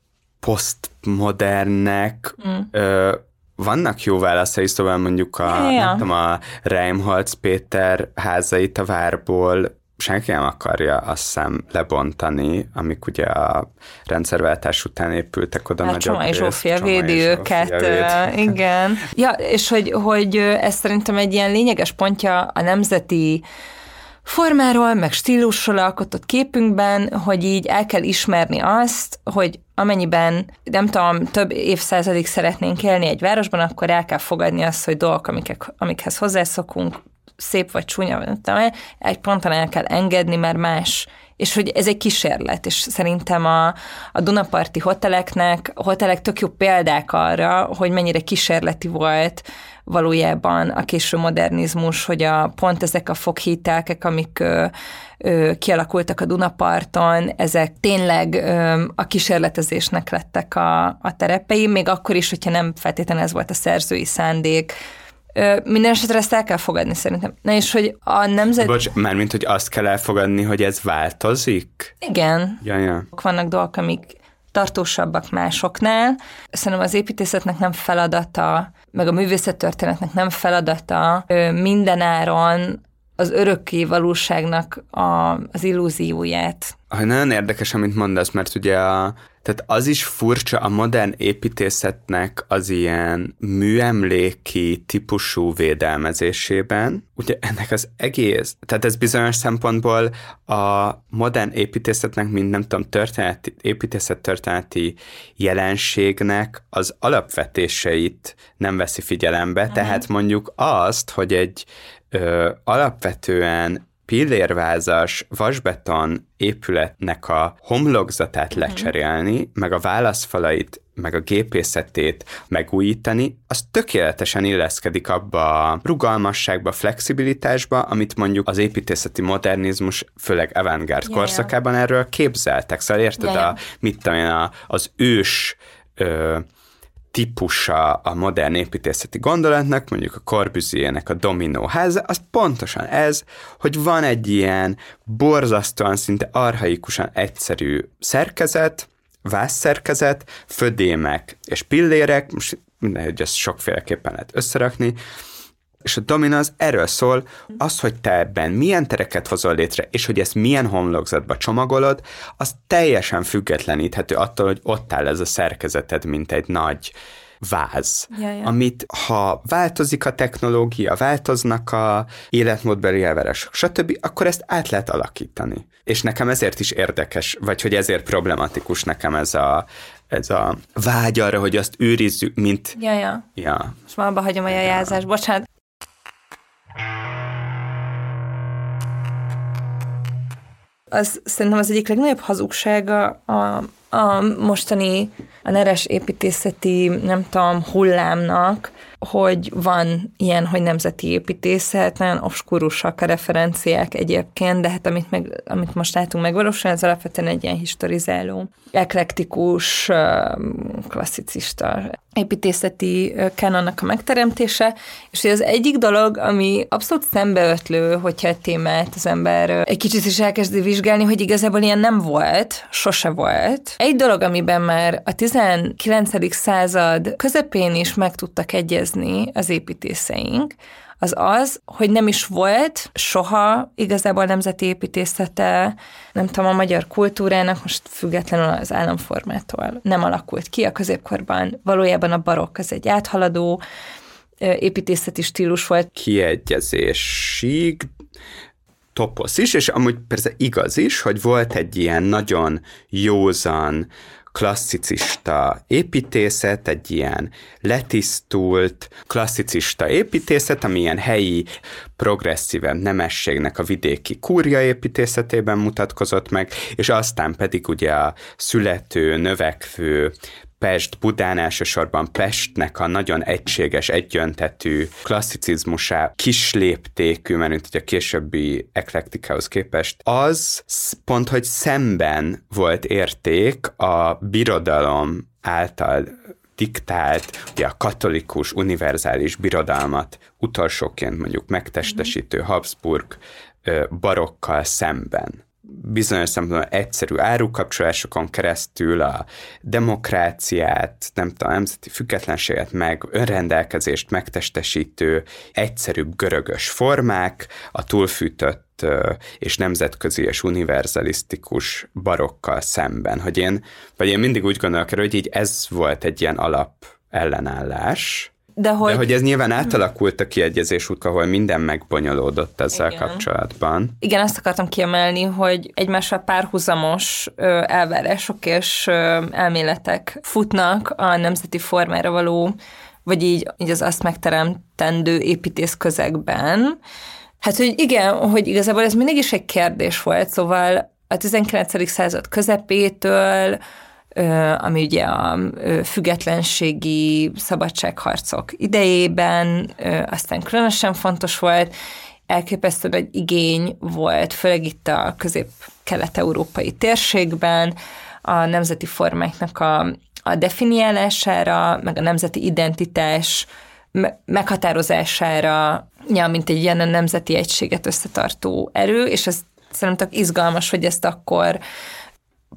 posztmodernek mm. ö, vannak jó válaszai, szóval mondjuk a, ja. nem tudom, a Reimholz Péter házait a várból senki nem akarja azt hiszem lebontani, amik ugye a rendszerváltás után épültek oda hát nagyobb Csomai Zsófia védi őket, véd. igen. Ja, és hogy, hogy ez szerintem egy ilyen lényeges pontja a nemzeti formáról, meg stílusról alkotott képünkben, hogy így el kell ismerni azt, hogy amennyiben, nem tudom, több évszázadig szeretnénk élni egy városban, akkor el kell fogadni azt, hogy dolgok, amikek, amikhez hozzászokunk, szép vagy csúnya, vagy nem egy ponton el kell engedni, mert más. És hogy ez egy kísérlet, és szerintem a, a Dunaparti hoteleknek, a hotelek tök jó példák arra, hogy mennyire kísérleti volt valójában a késő modernizmus, hogy a, pont ezek a foghítelkek, amik ö, ö, kialakultak a Dunaparton, ezek tényleg ö, a kísérletezésnek lettek a, a terepei, még akkor is, hogyha nem feltétlenül ez volt a szerzői szándék, minden esetre ezt el kell fogadni szerintem. Na és hogy a nemzet... Bocs, mármint, hogy azt kell elfogadni, hogy ez változik? Igen. Ja, ja. Vannak dolgok, amik tartósabbak másoknál. Szerintem az építészetnek nem feladata, meg a művészettörténetnek nem feladata mindenáron az örökké valóságnak a, az illúzióját. Nagyon érdekes, amit mondasz, mert ugye a, tehát az is furcsa a modern építészetnek az ilyen műemléki típusú védelmezésében. Ugye ennek az egész, tehát ez bizonyos szempontból a modern építészetnek, mint nem tudom, történeti, építészet történeti jelenségnek az alapvetéseit nem veszi figyelembe, uh-huh. tehát mondjuk azt, hogy egy ö, alapvetően pillérvázas vasbeton épületnek a homlokzatát uh-huh. lecserélni, meg a válaszfalait, meg a gépészetét megújítani, az tökéletesen illeszkedik abba a rugalmasságba, flexibilitásba, amit mondjuk az építészeti modernizmus, főleg avantgárd yeah. korszakában erről képzeltek. Szóval érted, yeah. a, mit tudom én, a, az ős ö, típusa a modern építészeti gondolatnak, mondjuk a Corbusier-nek a dominó háza, az pontosan ez, hogy van egy ilyen borzasztóan, szinte arhaikusan egyszerű szerkezet, vászszerkezet, födémek és pillérek, most minden, hogy ezt sokféleképpen lehet összerakni, és a domino az erről szól, az, hogy te ebben milyen tereket hozol létre, és hogy ezt milyen homlokzatba csomagolod, az teljesen függetleníthető attól, hogy ott áll ez a szerkezeted, mint egy nagy váz, ja, ja. amit ha változik a technológia, változnak a életmódbeli elvárások, stb., akkor ezt át lehet alakítani. És nekem ezért is érdekes, vagy hogy ezért problematikus nekem ez a, ez a vágy arra, hogy azt őrizzük, mint... Ja, ja. ja. Most már abba hagyom a jajázást, bocsánat. Az szerintem az egyik legnagyobb hazugsága a, a mostani a neres építészeti, nem tudom, hullámnak, hogy van ilyen, hogy nemzeti építészet, nagyon obskurusak a referenciák egyébként, de hát amit, meg, amit most látunk megvalósulni, az alapvetően egy ilyen historizáló, eklektikus, klasszicista építészeti kanonnak a megteremtése, és az egyik dolog, ami abszolút szembeötlő, hogyha a témát az ember egy kicsit is elkezdi vizsgálni, hogy igazából ilyen nem volt, sose volt. Egy dolog, amiben már a 19. század közepén is meg tudtak egyezni az építészeink, az az, hogy nem is volt soha igazából nemzeti építészete, nem tudom, a magyar kultúrának most függetlenül az államformától nem alakult ki a középkorban. Valójában a barokk az egy áthaladó építészeti stílus volt. Kiegyezésig toposz is, és amúgy persze igaz is, hogy volt egy ilyen nagyon józan, klasszicista építészet, egy ilyen letisztult klasszicista építészet, ami ilyen helyi progresszívebb nemességnek a vidéki kúria építészetében mutatkozott meg, és aztán pedig ugye a születő, növekvő Pest, Budán elsősorban Pestnek a nagyon egységes, egyöntetű klasszicizmusá, kisléptékű, mert hogy a későbbi eklektikához képest, az pont, hogy szemben volt érték a birodalom által diktált, ugye a katolikus, univerzális birodalmat utolsóként mondjuk megtestesítő Habsburg barokkal szemben bizonyos szempontból egyszerű árukapcsolásokon keresztül a demokráciát, nem tudom, nemzeti függetlenséget, meg önrendelkezést megtestesítő egyszerűbb görögös formák, a túlfűtött és nemzetközi és univerzalisztikus barokkal szemben, hogy én, vagy én mindig úgy gondolok hogy így ez volt egy ilyen alap ellenállás, de hogy... De hogy ez nyilván átalakult a kiegyezés út, ahol minden megbonyolódott ezzel Igen. kapcsolatban. Igen, azt akartam kiemelni, hogy egymással párhuzamos elvárások és elméletek futnak a nemzeti formára való vagy így, így az azt megteremtendő építészközegben. Hát, hogy igen, hogy igazából ez mindig is egy kérdés volt, szóval a 19. század közepétől, ami ugye a függetlenségi szabadságharcok idejében, aztán különösen fontos volt, elképesztő nagy igény volt, főleg itt a közép-kelet-európai térségben, a nemzeti formáknak a, a definiálására, meg a nemzeti identitás meghatározására, ja, mint egy ilyen nemzeti egységet összetartó erő, és ez szerintem izgalmas, hogy ezt akkor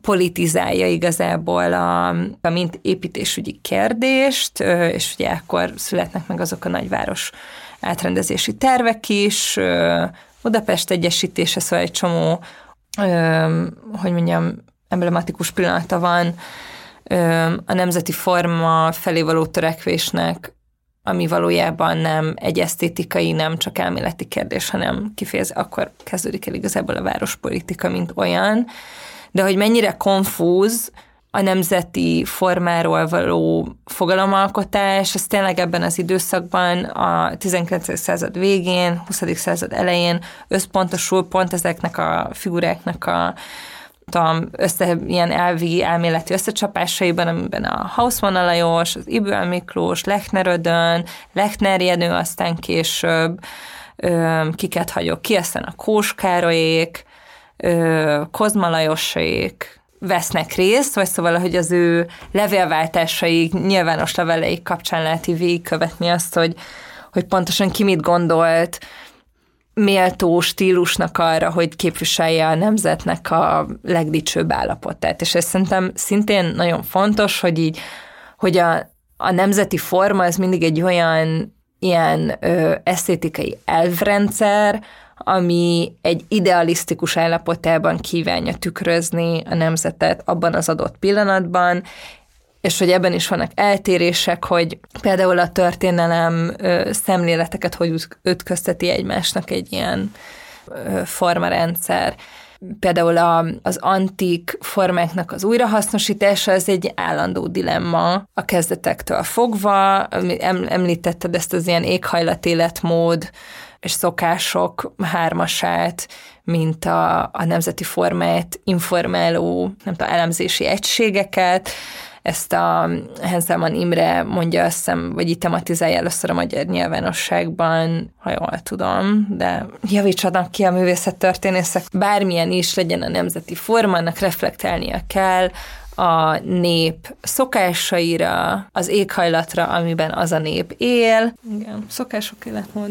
politizálja igazából a, a mint építésügyi kérdést, és ugye akkor születnek meg azok a nagyváros átrendezési tervek is, Budapest egyesítése, szóval egy csomó, hogy mondjam, emblematikus pillanata van a nemzeti forma felé való törekvésnek, ami valójában nem egy esztétikai, nem csak elméleti kérdés, hanem kifejez, akkor kezdődik el igazából a várospolitika, mint olyan. De hogy mennyire konfúz a nemzeti formáról való fogalomalkotás, az tényleg ebben az időszakban a 19. század végén, 20. század elején összpontosul pont ezeknek a figuráknak a tudom, össze, ilyen elvi elméleti összecsapásaiban, amiben a Hausmann Lajos, az Iből Miklós, Lechner Ödön, Lechner Jenő, aztán később, ö, kiket hagyok ki, aztán a Kós Károlyék, ö, vesznek részt, vagy szóval, hogy az ő levélváltásaik, nyilvános leveleik kapcsán lehet végigkövetni azt, hogy, hogy pontosan ki mit gondolt, méltó stílusnak arra, hogy képviselje a nemzetnek a legdicsőbb állapotát. És ez szerintem szintén nagyon fontos, hogy így, hogy a, a nemzeti forma ez mindig egy olyan ilyen ö, esztétikai elvrendszer, ami egy idealisztikus állapotában kívánja tükrözni a nemzetet abban az adott pillanatban, és hogy ebben is vannak eltérések, hogy például a történelem szemléleteket hogy ütközteti egymásnak egy ilyen formarendszer. Például a, az antik formáknak az újrahasznosítása, ez egy állandó dilemma a kezdetektől fogva. Említetted ezt az ilyen éghajlatéletmód és szokások hármasát, mint a, a nemzeti formát informáló, nem tudom, elemzési egységeket, ezt a Henselman Imre mondja, azt hiszem, vagy itt tematizálja először a magyar nyilvánosságban, ha jól tudom, de javítsanak ki a művészettörténészek, bármilyen is legyen a nemzeti forma, annak reflektálnia kell a nép szokásaira, az éghajlatra, amiben az a nép él. Igen, szokások életmód.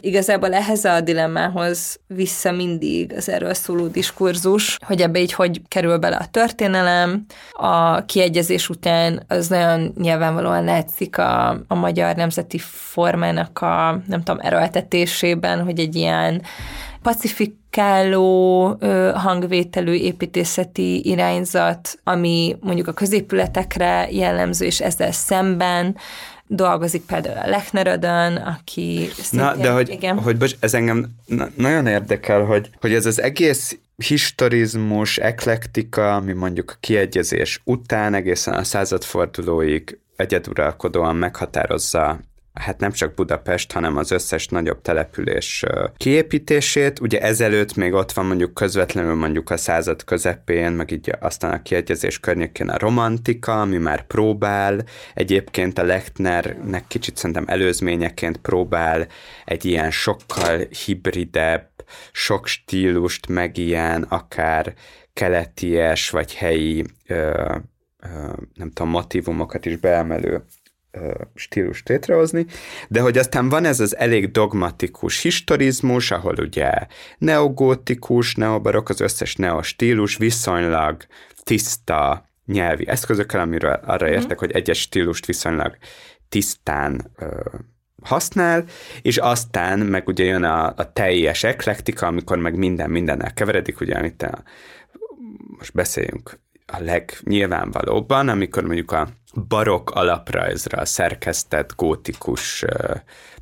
Igazából ehhez a dilemmához vissza mindig az erről szóló diskurzus, hogy ebbe így hogy kerül bele a történelem. A kiegyezés után az nagyon nyilvánvalóan látszik a, a magyar nemzeti formának a, nem tudom, erőltetésében, hogy egy ilyen pacifikáló hangvételű építészeti irányzat, ami mondjuk a középületekre jellemző, és ezzel szemben dolgozik például a Lechnerödön, aki szintén, Na, de hogy, igen. hogy bocs, ez engem nagyon érdekel, hogy, hogy ez az egész historizmus, eklektika, ami mondjuk a kiegyezés után egészen a századfordulóig egyeduralkodóan meghatározza hát nem csak Budapest, hanem az összes nagyobb település kiépítését. Ugye ezelőtt még ott van mondjuk közvetlenül mondjuk a század közepén, meg így aztán a kiegyezés környékén a romantika, ami már próbál, egyébként a Lechnernek kicsit szerintem előzményeként próbál egy ilyen sokkal hibridebb, sok stílust, meg ilyen akár keleties vagy helyi ö, ö, nem tudom, motivumokat is beemelő stílust létrehozni, de hogy aztán van ez az elég dogmatikus historizmus, ahol ugye neogótikus, neobarok, az összes neostílus viszonylag tiszta nyelvi eszközökkel, amiről arra mm. értek, hogy egyes stílust viszonylag tisztán ö, használ, és aztán meg ugye jön a, a teljes eklektika, amikor meg minden mindennel keveredik, ugye itt a, most beszéljünk a legnyilvánvalóbban, amikor mondjuk a barok alaprajzra szerkesztett gótikus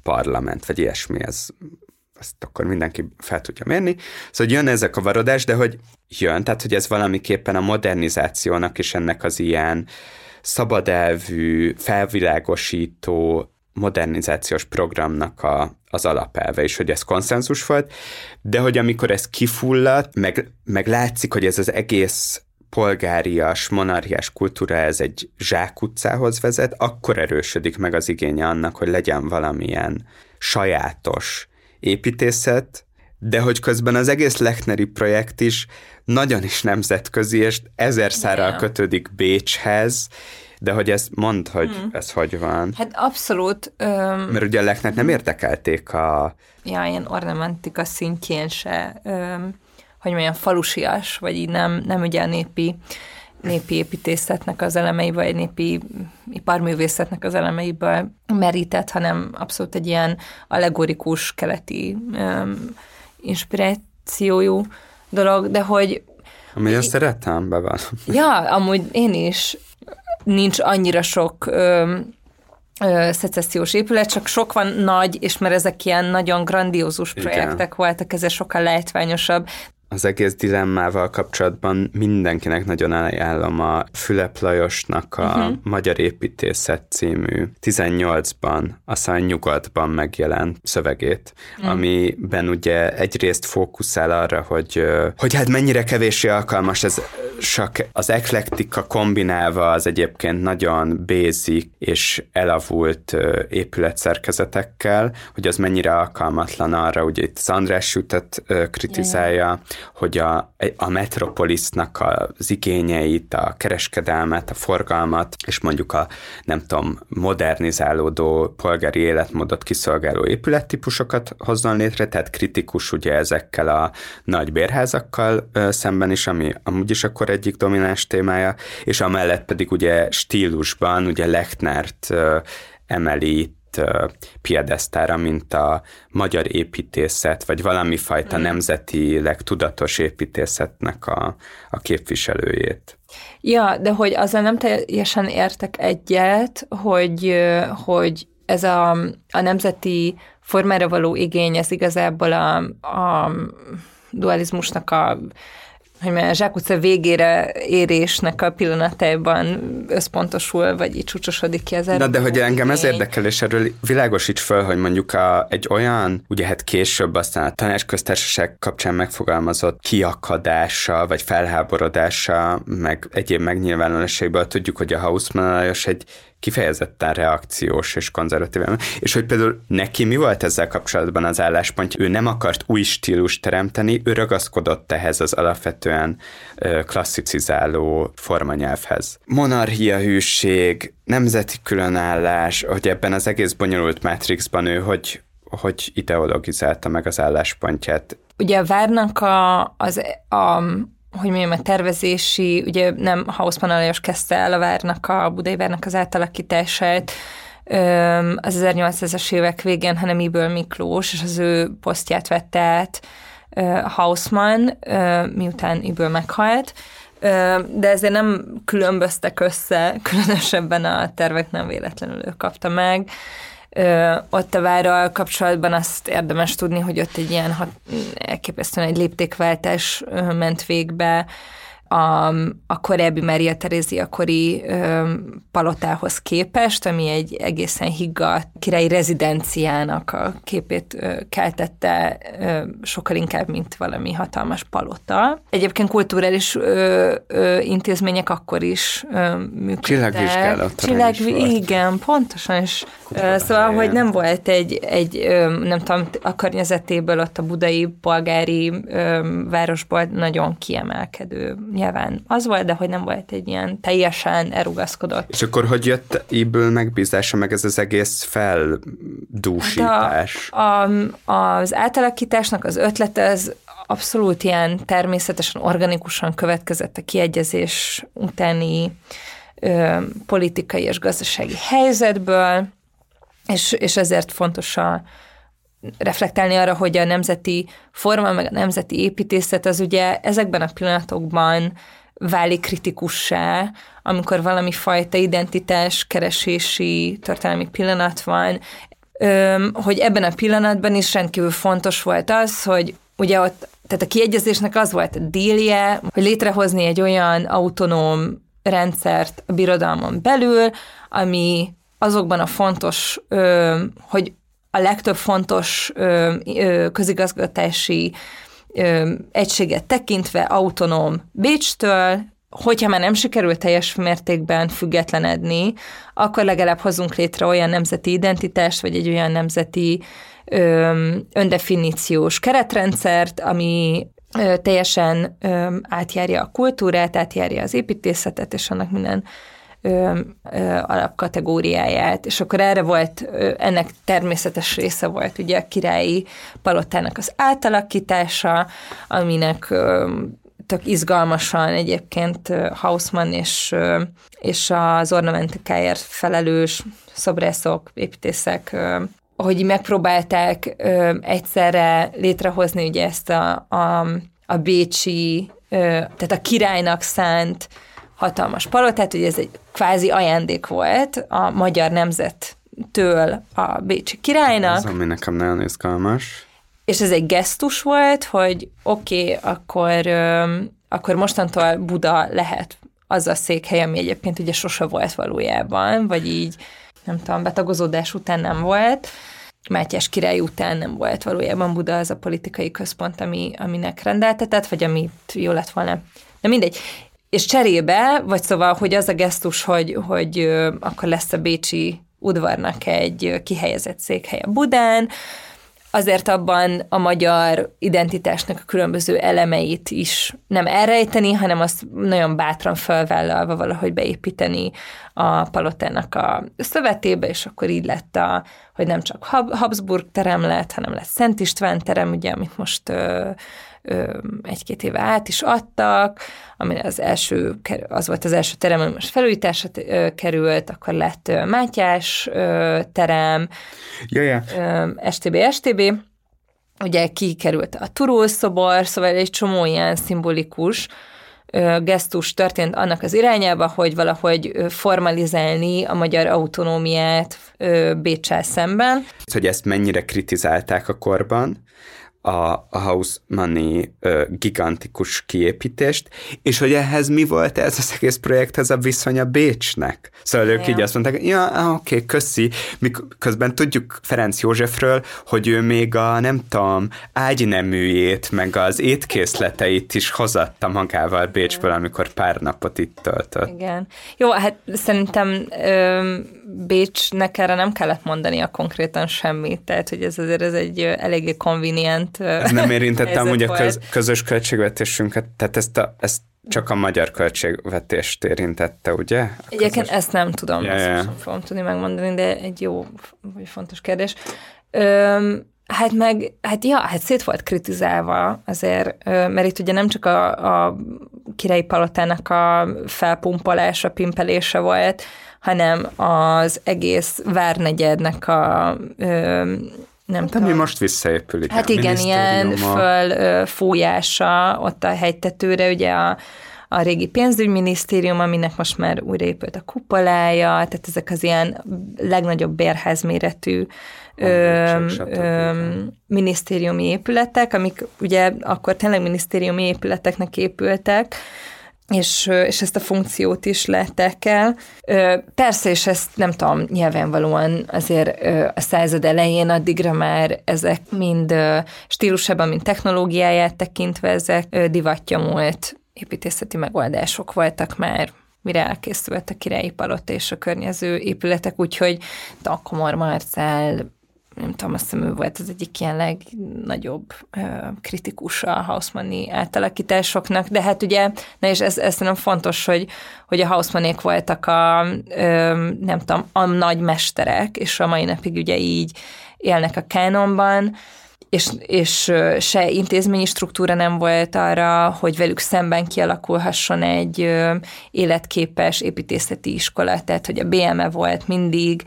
parlament, vagy ilyesmi, ez azt akkor mindenki fel tudja mérni. Szóval jön ezek a varodás, de hogy jön, tehát hogy ez valamiképpen a modernizációnak is ennek az ilyen szabadelvű, felvilágosító modernizációs programnak a, az alapelve, és hogy ez konszenzus volt, de hogy amikor ez kifulladt, meg, meg látszik, hogy ez az egész polgárias, monarchiás kultúra ez egy zsákutcához vezet, akkor erősödik meg az igénye annak, hogy legyen valamilyen sajátos építészet, de hogy közben az egész Lechneri projekt is nagyon is nemzetközi, és ezer szárral kötődik Bécshez, de hogy ezt mondd, hogy hmm. ez hogy van. Hát abszolút. Öm... Mert ugye a Lechnet nem érdekelték a... Ja, ilyen ornamentika szintjén se, öm, hogy mondjam, falusias, vagy így nem, nem ugye a népi népi építészetnek az elemei, vagy népi iparművészetnek az elemeiből merített, hanem abszolút egy ilyen allegorikus keleti öm, inspirációjú dolog, de hogy... Ami azt szeretem, bevallom. Ja, amúgy én is nincs annyira sok ö, szecessziós épület, csak sok van nagy, és mert ezek ilyen nagyon grandiózus projektek Igen. voltak, ez sokkal lejtványosabb, az egész dilemmával kapcsolatban mindenkinek nagyon ajánlom a Fülep Lajosnak a uh-huh. Magyar Építészet című 18-ban, aztán nyugatban megjelent szövegét, uh-huh. amiben ugye egyrészt fókuszál arra, hogy, hogy hát mennyire kevéssé alkalmas ez csak az eklektika kombinálva az egyébként nagyon basic és elavult épületszerkezetekkel, hogy az mennyire alkalmatlan arra, ugye itt az András Jutat kritizálja, hogy a, a metropolisznak az igényeit, a kereskedelmet, a forgalmat, és mondjuk a nem tudom, modernizálódó polgári életmódot kiszolgáló épülettípusokat hozzon létre, tehát kritikus ugye ezekkel a nagy bérházakkal szemben is, ami amúgy is akkor egyik domináns témája, és amellett pedig ugye stílusban, ugye Lechnert ö, emeli piedesztára, mint a magyar építészet, vagy valami fajta mm. nemzetileg tudatos építészetnek a, a képviselőjét. Ja, de hogy azzal nem teljesen értek egyet, hogy, hogy ez a, a nemzeti formára való igény, ez igazából a, a dualizmusnak a hogy a Zsák utca végére érésnek a pillanatában összpontosul, vagy így csúcsosodik ki az Na, de hogy engem ez érdekel, és erről világosíts föl, hogy mondjuk a, egy olyan, ugye hát később aztán a tanácsköztársaság kapcsán megfogalmazott kiakadása, vagy felháborodása, meg egyéb megnyilvánulásaiból tudjuk, hogy a Hausmann egy kifejezetten reakciós és konzervatív. És hogy például neki mi volt ezzel kapcsolatban az álláspontja? Ő nem akart új stílus teremteni, ő ragaszkodott ehhez az alapvetően klasszicizáló formanyelvhez. Monarchia hűség, nemzeti különállás, hogy ebben az egész bonyolult Matrixban ő hogy, hogy ideologizálta meg az álláspontját. Ugye a várnak a, az, a, hogy mondjam, a tervezési, ugye nem Hausmann Alajos kezdte el a várnak, a budai várnak az átalakítását, az 1800-es évek végén, hanem Iből Miklós, és az ő posztját vette át Hausmann, miután Iből meghalt, de ezért nem különböztek össze, különösebben a tervek nem véletlenül ő kapta meg. Ö, ott a várral kapcsolatban azt érdemes tudni, hogy ott egy ilyen hat, elképesztően egy léptékváltás ment végbe, a, a korábbi Maria Terézia kori ö, palotához képest, ami egy egészen higgadt királyi rezidenciának a képét ö, keltette ö, sokkal inkább, mint valami hatalmas palota. Egyébként kulturális ö, ö, intézmények akkor is ö, működtek. Csillagvizsgálat. Csillag, igen, pontosan, és ö, szóval, hogy nem volt egy, egy ö, nem tudom, a környezetéből ott a budai polgári ö, városból nagyon kiemelkedő nyilván az volt, de hogy nem volt egy ilyen teljesen erugaszkodott. És akkor hogy jött ebből megbízása, meg ez az egész feldúsítás? Hát a, a, az átalakításnak az ötlete az abszolút ilyen természetesen, organikusan következett a kiegyezés utáni ö, politikai és gazdasági helyzetből, és, és ezért fontos a, reflektálni arra, hogy a nemzeti forma, meg a nemzeti építészet az ugye ezekben a pillanatokban válik kritikussá, amikor valami fajta identitás keresési történelmi pillanat van, hogy ebben a pillanatban is rendkívül fontos volt az, hogy ugye ott, tehát a kiegyezésnek az volt a dílje, hogy létrehozni egy olyan autonóm rendszert a birodalmon belül, ami azokban a fontos, hogy a legtöbb fontos ö, ö, közigazgatási ö, egységet tekintve autonóm Bécstől, hogyha már nem sikerül teljes mértékben függetlenedni, akkor legalább hozunk létre olyan nemzeti identitást, vagy egy olyan nemzeti ö, öndefiníciós keretrendszert, ami ö, teljesen ö, átjárja a kultúrát, átjárja az építészetet, és annak minden ö, ö, alapkategóriáját, és akkor erre volt, ö, ennek természetes része volt ugye a királyi palotának az átalakítása, aminek ö, tök izgalmasan egyébként Hausmann és, és az ornamentikáért felelős szobrászok, építészek, hogy megpróbálták egyszerre létrehozni ugye ezt a, a, a bécsi, tehát a királynak szánt hatalmas palotát, ugye ez egy kvázi ajándék volt a magyar nemzettől a bécsi királynak. Ez, ami nekem nagyon izgalmas. És ez egy gesztus volt, hogy oké, okay, akkor, akkor mostantól Buda lehet az a székhely, ami egyébként ugye sose volt valójában, vagy így, nem tudom, betagozódás után nem volt, Mátyás király után nem volt valójában Buda az a politikai központ, ami, aminek rendeltetett, vagy amit jó lett volna. De mindegy. És cserébe, vagy szóval, hogy az a gesztus, hogy, hogy akkor lesz a Bécsi udvarnak egy kihelyezett székhelye Budán, azért abban a magyar identitásnak a különböző elemeit is nem elrejteni, hanem azt nagyon bátran felvállalva valahogy beépíteni a palotának a szövetébe, és akkor így lett a, hogy nem csak Habsburg terem lett, hanem lett Szent István terem, ugye, amit most egy-két éve át is adtak, ami az első, az volt az első terem, ami most felújításra került, akkor lett Mátyás terem, ja, ja. STB, STB, ugye kikerült a Turul szobor, szóval egy csomó ilyen szimbolikus gesztus történt annak az irányába, hogy valahogy formalizálni a magyar autonómiát Bécsel szemben. Hogy ezt mennyire kritizálták a korban, a, Hausmanni ö, gigantikus kiépítést, és hogy ehhez mi volt ez az egész projekthez a viszony a Bécsnek. Szóval ők ja. így azt mondták, ja, oké, okay, köszi, miközben tudjuk Ferenc Józsefről, hogy ő még a, nem tudom, ágyneműjét, meg az étkészleteit is hozatta magával Bécsből, amikor pár napot itt töltött. Igen. Jó, hát szerintem ö, Bécsnek erre nem kellett mondani a konkrétan semmit, tehát hogy ez azért ez egy eléggé convenient ez nem érintettem ugye a köz, közös költségvetésünket, tehát ezt, a, ezt csak a magyar költségvetést érintette, ugye? Egyébként ezt nem tudom, ja, ezt ja. sem fogom tudni megmondani, de egy jó, vagy fontos kérdés. Öm, Hát meg, hát ja, hát szét volt kritizálva azért, mert itt ugye nem csak a, a királyi palotának a felpumpolása, pimpelése volt, hanem az egész várnegyednek a nem hát, tudom. ami most visszaépül. Hát igen, ilyen fölfújása ott a hegytetőre, ugye a, a régi pénzügyminisztérium, aminek most már újraépült a kupolája, tehát ezek az ilyen legnagyobb bérházméretű ö, ö, minisztériumi épületek, amik ugye akkor tényleg minisztériumi épületeknek épültek, és, és ezt a funkciót is lettek el. Persze, és ezt nem tudom, nyilvánvalóan azért a század elején addigra már ezek mind stílusában, mind technológiáját tekintve ezek divatja múlt építészeti megoldások voltak már mire elkészült a királyi palota és a környező épületek, úgyhogy a Komor Marcel nem tudom, azt hiszem ő volt az egyik ilyen legnagyobb ö, kritikus a Hausmanni átalakításoknak, de hát ugye, na és ez, ez nem fontos, hogy, hogy a Hausmannék voltak a, ö, nem tudom, a nagy mesterek, és a mai napig ugye így élnek a kánonban, és, és se intézményi struktúra nem volt arra, hogy velük szemben kialakulhasson egy életképes építészeti iskola, tehát hogy a BME volt mindig,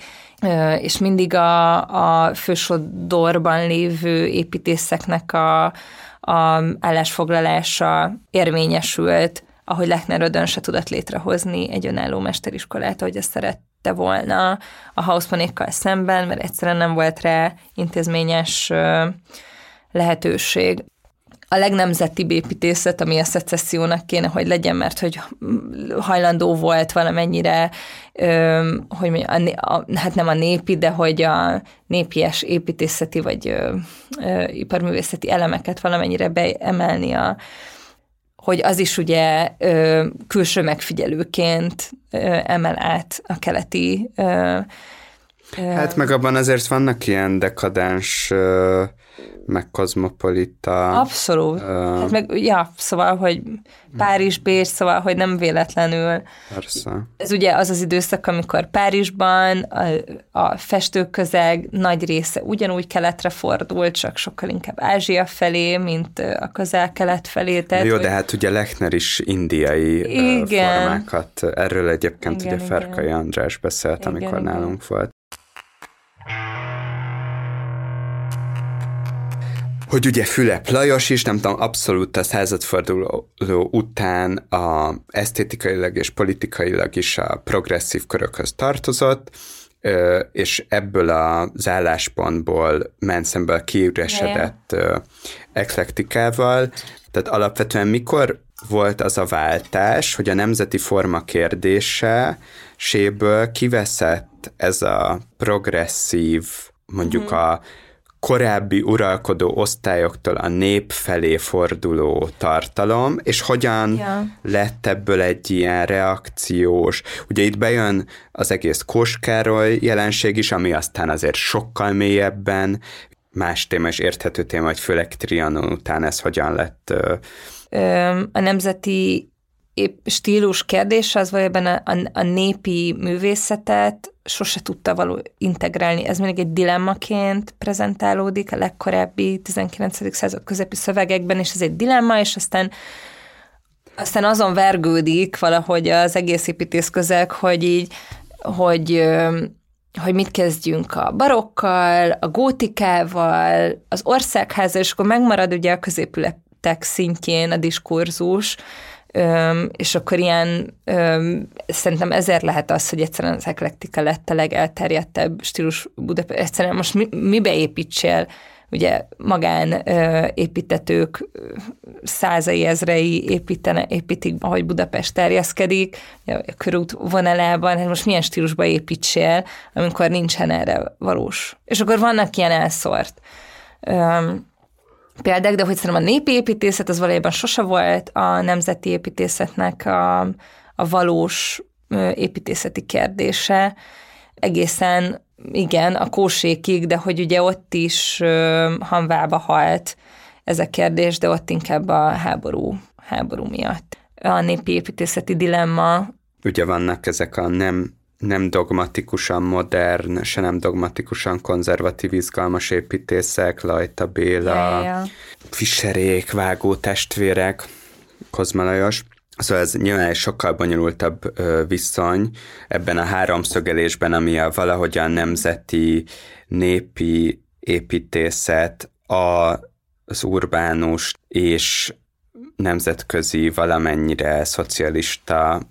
és mindig a, a fősodorban lévő építészeknek a, a állásfoglalása érvényesült, ahogy Lechner Ödön se tudott létrehozni egy önálló mesteriskolát, ahogy ezt szerette volna a Hausmanékkal szemben, mert egyszerűen nem volt rá intézményes lehetőség. A legnemzetibb építészet, ami a szecessziónak kéne, hogy legyen, mert hogy hajlandó volt valamennyire, hogy a, a, hát nem a népi, de hogy a népies építészeti vagy ö, ö, iparművészeti elemeket valamennyire beemelni a, hogy az is ugye ö, külső megfigyelőként ö, emel át a keleti ö, Hát meg abban azért vannak ilyen dekadens meg kozmopolita. Abszolút. Uh, hát meg, ja, szóval, hogy Párizs, Bécs, szóval, hogy nem véletlenül. Persze. Ez ugye az az időszak, amikor Párizsban a, a festőközeg nagy része ugyanúgy keletre fordult, csak sokkal inkább Ázsia felé, mint a közel-kelet felé. Tehát, Jó, hogy... de hát ugye Lechner is indiai igen. formákat, erről egyébként igen, ugye Ferkai András beszélt, igen, amikor igen. nálunk volt. Hogy ugye Fülep Lajos is, nem tudom, abszolút a századforduló után a esztétikailag és politikailag is a progresszív körökhöz tartozott, és ebből az álláspontból ment szembe a kiüresedett eklektikával. Tehát alapvetően mikor volt az a váltás, hogy a nemzeti forma kérdése séből kiveszett ez a progresszív, mondjuk mm. a korábbi uralkodó osztályoktól a nép felé forduló tartalom, és hogyan ja. lett ebből egy ilyen reakciós, ugye itt bejön az egész Koskároly jelenség is, ami aztán azért sokkal mélyebben más téma és érthető téma, hogy főleg Trianon után ez hogyan lett. A nemzeti stílus kérdés az valójában a, a, a népi művészetet sose tudta való integrálni. Ez mindig egy dilemmaként prezentálódik a legkorábbi 19. század közepi szövegekben, és ez egy dilemma, és aztán aztán azon vergődik valahogy az egész építész közeg, hogy így, hogy hogy mit kezdjünk a barokkal, a gótikával, az országháza, és akkor megmarad ugye a középületek szintjén a diskurzus, Öm, és akkor ilyen, öm, szerintem ezért lehet az, hogy egyszerűen az eklektika lett a legelterjedtebb stílus Budapest. Egyszerűen most mi, mibe építsél? Ugye magán ö, építetők százai, ezrei építene, építik, ahogy Budapest terjeszkedik, a körút vonalában, hát most milyen stílusba építsél, amikor nincsen erre valós. És akkor vannak ilyen elszort. Öm, példák, de hogy szerintem a népi építészet az valójában sose volt a nemzeti építészetnek a, a valós építészeti kérdése, egészen igen, a kósékig, de hogy ugye ott is hanvába halt ez a kérdés, de ott inkább a háború, háború miatt. A népi építészeti dilemma. Ugye vannak ezek a nem nem dogmatikusan modern, se nem dogmatikusan konzervatív, izgalmas építészek, Lajta Béla, ja. Fischerék, vágó testvérek, Kozma Lajos. Szóval ez nyilván egy sokkal bonyolultabb viszony ebben a háromszögelésben, ami a valahogyan nemzeti, népi építészet, a, az urbánus és nemzetközi valamennyire szocialista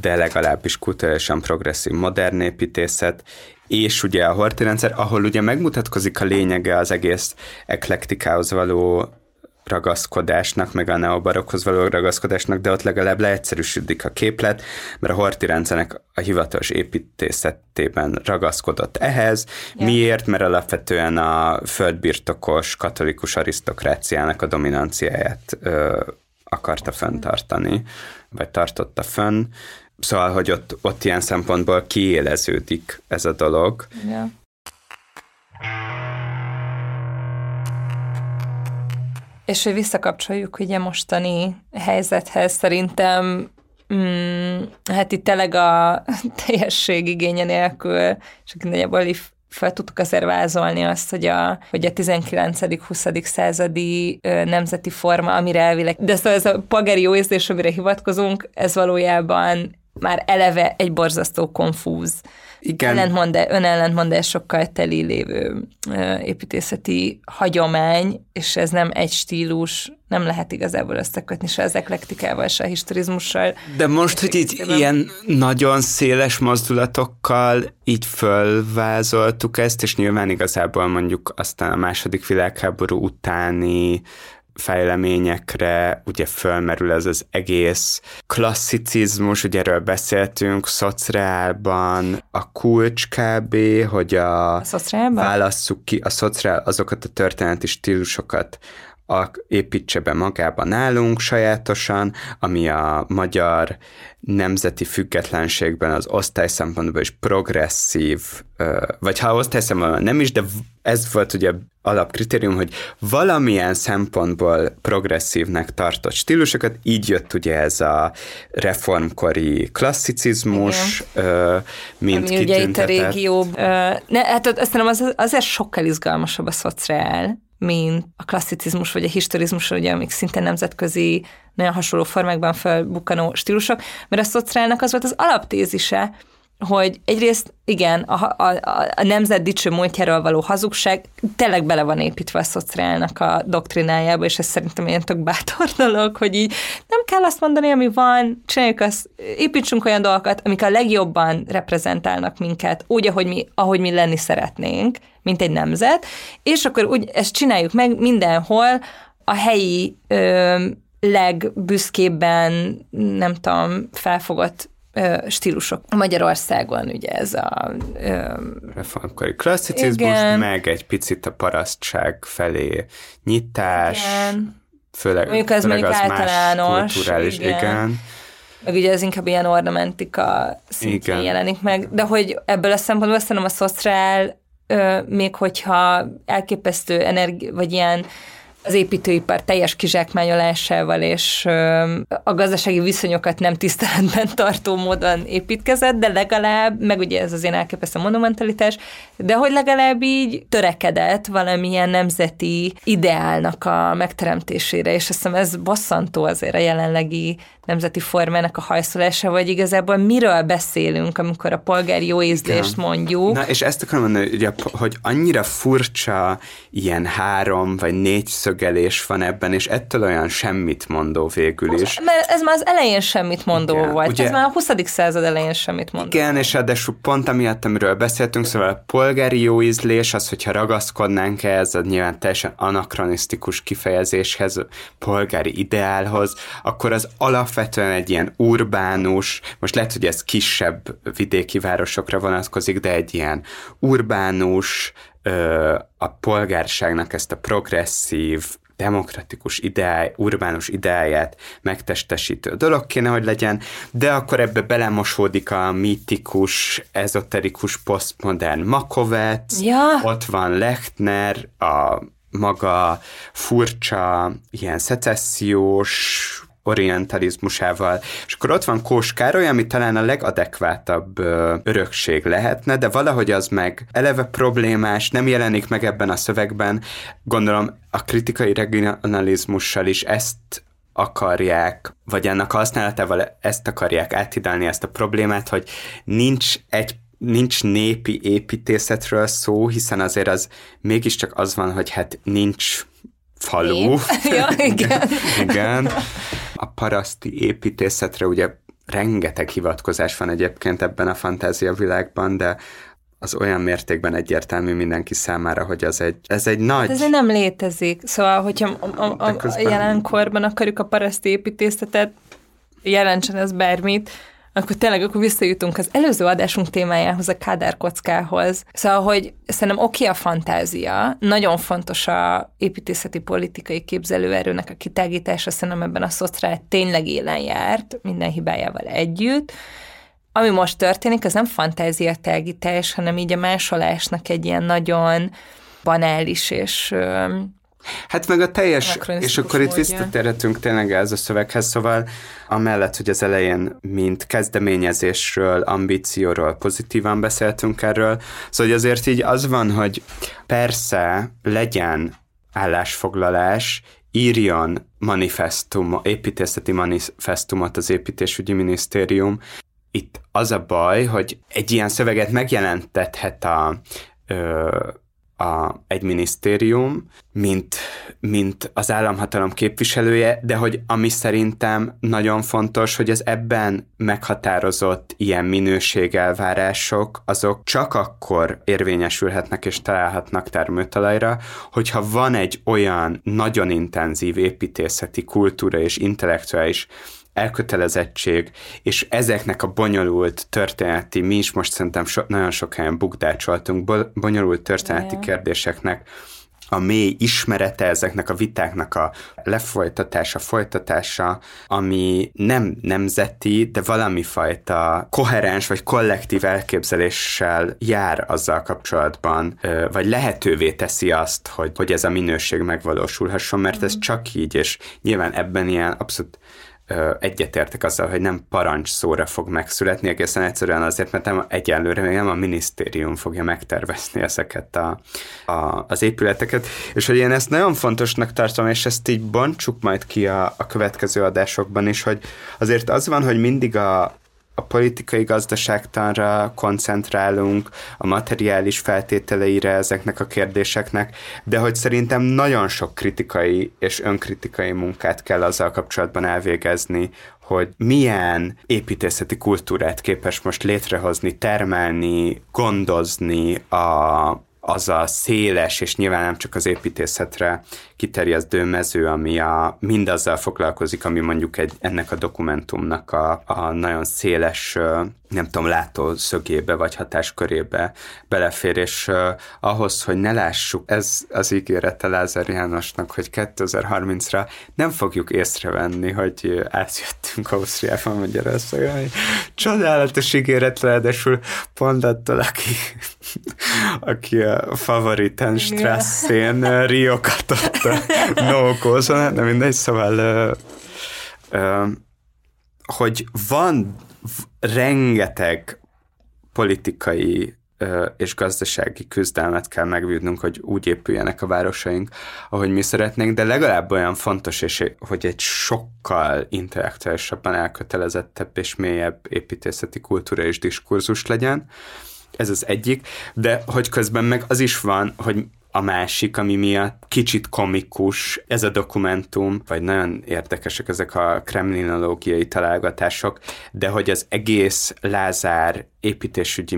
de legalábbis kulturálisan progresszív modern építészet, és ugye a horti rendszer, ahol ugye megmutatkozik a lényege az egész eklektikához való ragaszkodásnak, meg a neobarokhoz való ragaszkodásnak, de ott legalább leegyszerűsödik a képlet, mert a horti rendszernek a hivatalos építészetében ragaszkodott ehhez. Ja. Miért? Mert alapvetően a földbirtokos katolikus arisztokráciának a dominanciáját ö, akarta fenntartani, vagy tartotta fönn. Szóval, hogy ott, ott ilyen szempontból kiéleződik ez a dolog. Ja. És hogy visszakapcsoljuk ugye mostani helyzethez, szerintem mm, hát itt tényleg a teljesség igénye nélkül, és nagyjából fel tudtuk azért vázolni azt, hogy a, hogy a 19.-20. századi ö, nemzeti forma, amire elvileg, de szóval ez a pageri jó érzés, amire hivatkozunk, ez valójában már eleve egy borzasztó konfúz igen. Ellentmondás, önellentmondás sokkal teli lévő építészeti hagyomány, és ez nem egy stílus, nem lehet igazából összekötni se az eklektikával, se a historizmussal. De most, hogy így ilyen nagyon széles mozdulatokkal így fölvázoltuk ezt, és nyilván igazából mondjuk aztán a második világháború utáni fejleményekre ugye fölmerül ez az egész klasszicizmus, ugye erről beszéltünk, szociálban, a kulcs kb., hogy a, A szociálban? válasszuk ki a szociál, azokat a történeti stílusokat, a, építse be magába nálunk sajátosan, ami a magyar nemzeti függetlenségben az osztály szempontból is progresszív, vagy ha osztály szempontból nem is, de ez volt ugye alapkritérium, hogy valamilyen szempontból progresszívnek tartott stílusokat, így jött ugye ez a reformkori klasszicizmus, ö, mint Ami ugye itt a régió... Ne, hát azt hiszem az, azért sokkal izgalmasabb a szociál, mint a klasszicizmus vagy a historizmus, ugye, amik szinte nemzetközi, nagyon hasonló formákban felbukkanó stílusok, mert a szociálnak az volt az alaptézise, hogy egyrészt igen, a, a, a, nemzet dicső múltjáról való hazugság tényleg bele van építve a szociálnak a doktrinájába, és ez szerintem ilyen tök bátor dolog, hogy így nem kell azt mondani, ami van, csináljuk azt, építsünk olyan dolgokat, amik a legjobban reprezentálnak minket, úgy, ahogy mi, ahogy mi lenni szeretnénk, mint egy nemzet, és akkor úgy ezt csináljuk meg mindenhol a helyi ö, legbüszkébben, nem tudom, felfogott stílusok. Magyarországon ugye ez a... Reformkori klasszicizmus, Igen. meg egy picit a parasztság felé nyitás, igen, főleg, Mondjuk ez főleg mondjuk az más általános, kulturális, igen. igen. meg ugye ez inkább ilyen ornamentika szintjén Igen. jelenik meg, de hogy ebből a szempontból szerintem a szociál, még hogyha elképesztő energi, vagy ilyen az építőipar teljes kizsákmányolásával és a gazdasági viszonyokat nem tiszteletben tartó módon építkezett, de legalább, meg ugye ez az ilyen elképesztő monumentalitás, de hogy legalább így törekedett valamilyen nemzeti ideálnak a megteremtésére, és azt hiszem ez bosszantó azért a jelenlegi nemzeti formának a hajszolása, vagy igazából miről beszélünk, amikor a polgári jó ízlést mondjuk. Na, és ezt akarom mondani, hogy, hogy annyira furcsa ilyen három vagy négy szögelés van ebben, és ettől olyan semmit mondó végül is. Mert ez már az elején semmit mondó Igen, volt. ugye- Ez már a 20. század elején semmit mondó. Igen, és ráadásul pont amiatt, amiről beszéltünk, szóval a polgári jó ízlés, az, hogyha ragaszkodnánk ehhez a nyilván teljesen anakronisztikus kifejezéshez, polgári ideálhoz, akkor az alapvetően egy ilyen urbánus, most lehet, hogy ez kisebb vidéki városokra vonatkozik, de egy ilyen urbánus, ö, a polgárságnak ezt a progresszív, demokratikus ideáj, urbánus ideáját megtestesítő dolog kéne, hogy legyen, de akkor ebbe belemosódik a mítikus, ezoterikus, posztmodern Makovec, Ja. ott van Lechner, a maga furcsa, ilyen szecessziós orientalizmusával, és akkor ott van Kós Károly, ami talán a legadekvátabb ö, örökség lehetne, de valahogy az meg eleve problémás, nem jelenik meg ebben a szövegben. Gondolom a kritikai regionalizmussal is ezt akarják, vagy ennek használatával ezt akarják áthidalni ezt a problémát, hogy nincs egy nincs népi építészetről szó, hiszen azért az mégiscsak az van, hogy hát nincs falu. Nép. Ja, igen. igen. A paraszti építészetre ugye rengeteg hivatkozás van egyébként ebben a fantáziavilágban, de az olyan mértékben egyértelmű mindenki számára, hogy az egy, ez egy nagy... Ez nem létezik. Szóval, hogyha a, a, a, a jelenkorban akarjuk a paraszti építészetet, jelentsen ez bármit, akkor tényleg akkor visszajutunk az előző adásunk témájához, a Kádár. Szóval, hogy szerintem oké a fantázia, nagyon fontos a építészeti politikai képzelőerőnek a kitágítása, szerintem ebben a szociál tényleg élen járt, minden hibájával együtt. Ami most történik, az nem fantázia tágítás, hanem így a másolásnak egy ilyen nagyon banális és Hát meg a teljes, és akkor itt visszatérhetünk tényleg ez a szöveghez, szóval amellett, hogy az elején mint kezdeményezésről, ambícióról pozitívan beszéltünk erről, szóval hogy azért így az van, hogy persze legyen állásfoglalás, írjon manifestum, építészeti manifestumot az építésügyi minisztérium. Itt az a baj, hogy egy ilyen szöveget megjelentethet a, ö, a egy minisztérium, mint, mint az államhatalom képviselője, de hogy ami szerintem nagyon fontos, hogy az ebben meghatározott ilyen minőségelvárások, azok csak akkor érvényesülhetnek és találhatnak termőtalajra, hogyha van egy olyan nagyon intenzív építészeti kultúra és intellektuális elkötelezettség, és ezeknek a bonyolult történeti, mi is most szerintem so, nagyon sok helyen bukdácsoltunk, bonyolult történeti yeah. kérdéseknek a mély ismerete ezeknek a vitáknak a lefolytatása, folytatása, ami nem nemzeti, de valami fajta koherens vagy kollektív elképzeléssel jár azzal kapcsolatban, vagy lehetővé teszi azt, hogy, hogy ez a minőség megvalósulhasson, mert ez mm. csak így, és nyilván ebben ilyen abszolút egyetértek azzal, hogy nem parancs szóra fog megszületni, egészen egyszerűen azért, mert nem egyelőre még nem a minisztérium fogja megtervezni ezeket a, a, az épületeket, és hogy én ezt nagyon fontosnak tartom, és ezt így bontsuk majd ki a, a következő adásokban is, hogy azért az van, hogy mindig a, a politikai gazdaságtanra koncentrálunk, a materiális feltételeire ezeknek a kérdéseknek, de hogy szerintem nagyon sok kritikai és önkritikai munkát kell azzal kapcsolatban elvégezni, hogy milyen építészeti kultúrát képes most létrehozni, termelni, gondozni a, az a széles, és nyilván nem csak az építészetre kiterjedő mező, ami a, mindazzal foglalkozik, ami mondjuk egy, ennek a dokumentumnak a, a nagyon széles, nem tudom, látószögébe vagy hatáskörébe belefér, és ahhoz, hogy ne lássuk, ez az ígérete Lázár Jánosnak, hogy 2030-ra nem fogjuk észrevenni, hogy átjöttünk Ausztriában Magyarországon. Csodálatos ígéret, ráadásul pont attól, aki, aki a favoritán Strasszén Riokat no cause, de mindegy, szóval hogy van rengeteg politikai és gazdasági küzdelmet kell megvívnunk, hogy úgy épüljenek a városaink, ahogy mi szeretnénk, de legalább olyan fontos, és hogy egy sokkal intellektuálisabban elkötelezettebb és mélyebb építészeti kultúra és diskurzus legyen. Ez az egyik, de hogy közben meg az is van, hogy a másik, ami miatt kicsit komikus ez a dokumentum, vagy nagyon érdekesek ezek a kremlinológiai találgatások, de hogy az egész Lázár építésügyi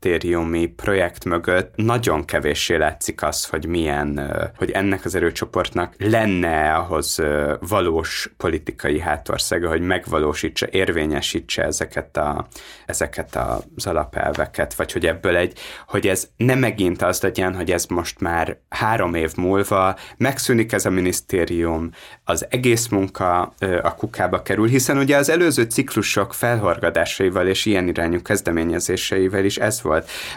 minisztériumi projekt mögött nagyon kevéssé látszik az, hogy milyen, hogy ennek az erőcsoportnak lenne ahhoz valós politikai hátországa, hogy megvalósítsa, érvényesítse ezeket, a, ezeket az alapelveket, vagy hogy ebből egy, hogy ez nem megint az legyen, hogy ez most már három év múlva megszűnik ez a minisztérium, az egész munka a kukába kerül, hiszen ugye az előző ciklusok felhorgadásaival és ilyen irányú kezdeményezéseivel is ez volt.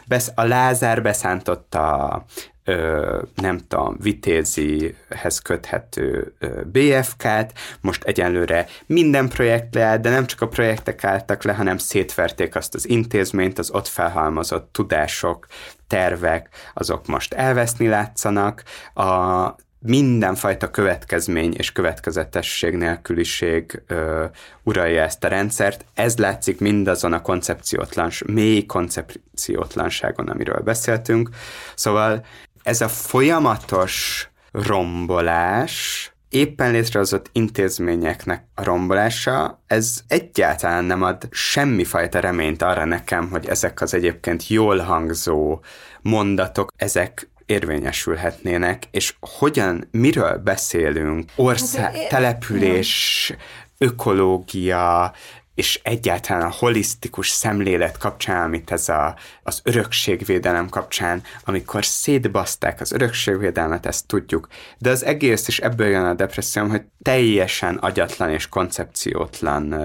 Besz, a Lázár beszántotta ö, nem tudom, vitézihez köthető ö, BFK-t, most egyenlőre minden projekt leállt, de nem csak a projektek álltak le, hanem szétverték azt az intézményt, az ott felhalmozott tudások, tervek, azok most elveszni látszanak, a mindenfajta következmény és következetesség nélküliség ö, uralja ezt a rendszert. Ez látszik mindazon a koncepciótlans, mély koncepciótlanságon, amiről beszéltünk. Szóval ez a folyamatos rombolás, éppen létrehozott intézményeknek a rombolása, ez egyáltalán nem ad semmifajta reményt arra nekem, hogy ezek az egyébként jól hangzó mondatok, ezek érvényesülhetnének, és hogyan, miről beszélünk, ország, hát, település, ökológia, és egyáltalán a holisztikus szemlélet kapcsán, amit ez a, az örökségvédelem kapcsán, amikor szétbaszták az örökségvédelmet, ezt tudjuk, de az egész, és ebből jön a depresszióm, hogy teljesen agyatlan és koncepciótlan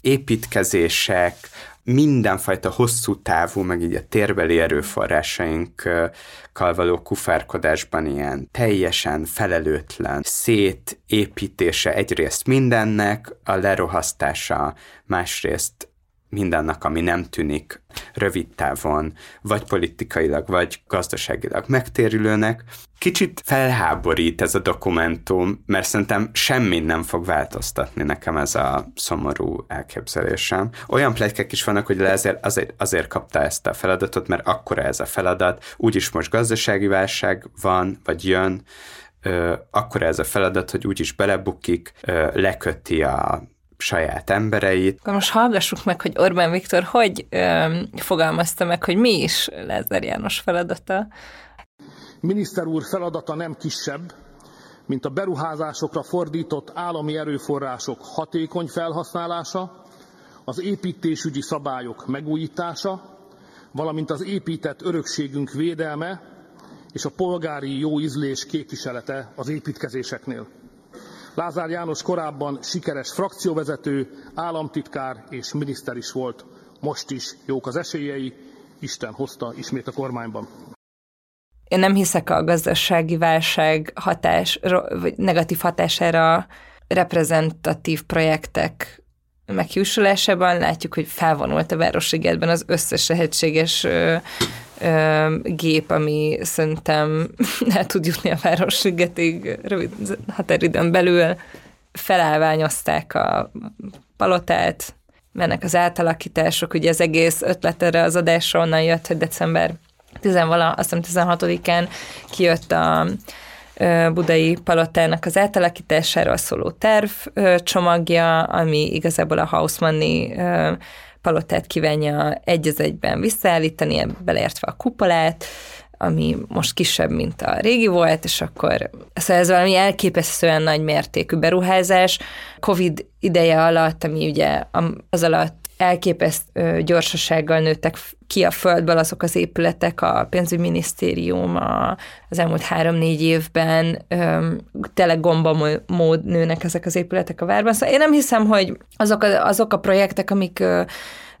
építkezések, mindenfajta hosszú távú, meg így a térbeli erőforrásainkkal való kufárkodásban ilyen teljesen felelőtlen szétépítése egyrészt mindennek, a lerohasztása másrészt mindannak, ami nem tűnik rövid távon, vagy politikailag, vagy gazdaságilag megtérülőnek. Kicsit felháborít ez a dokumentum, mert szerintem semmi nem fog változtatni nekem ez a szomorú elképzelésem. Olyan plegykek is vannak, hogy azért, azért, azért kapta ezt a feladatot, mert akkora ez a feladat, úgyis most gazdasági válság van, vagy jön, akkor ez a feladat, hogy úgyis belebukik, leköti a saját embereit. Akkor most hallgassuk meg, hogy Orbán Viktor hogy ö, fogalmazta meg, hogy mi is Lázár János feladata. Miniszter úr feladata nem kisebb, mint a beruházásokra fordított állami erőforrások hatékony felhasználása, az építésügyi szabályok megújítása, valamint az épített örökségünk védelme és a polgári jó ízlés képviselete az építkezéseknél. Lázár János korábban sikeres frakcióvezető, államtitkár és miniszter is volt. Most is jók az esélyei, Isten hozta ismét a kormányban. Én nem hiszek a gazdasági válság hatás, vagy negatív hatására reprezentatív projektek meghiúsulásában. Látjuk, hogy felvonult a Városligetben az összes lehetséges ö, gép, ami szerintem el tud jutni a Városligetig rövid határidőn belül. Felállványozták a palotát, mennek az átalakítások, ugye az egész ötlet erre az adásra onnan jött, hogy december 10 vala, azt hiszem 16-án kijött a budai palotának az átalakításáról szóló terv csomagja, ami igazából a Hausmanni palotát kívánja egy az egyben visszaállítani, beleértve a kupolát, ami most kisebb, mint a régi volt, és akkor szóval ez valami elképesztően nagy mértékű beruházás. Covid ideje alatt, ami ugye az alatt elképesztő gyorsasággal nőttek ki a földből azok az épületek, a pénzügyminisztérium a, az elmúlt három-négy évben öm, tele gomba mód nőnek ezek az épületek a várban. Szóval én nem hiszem, hogy azok a, azok a projektek, amik ö,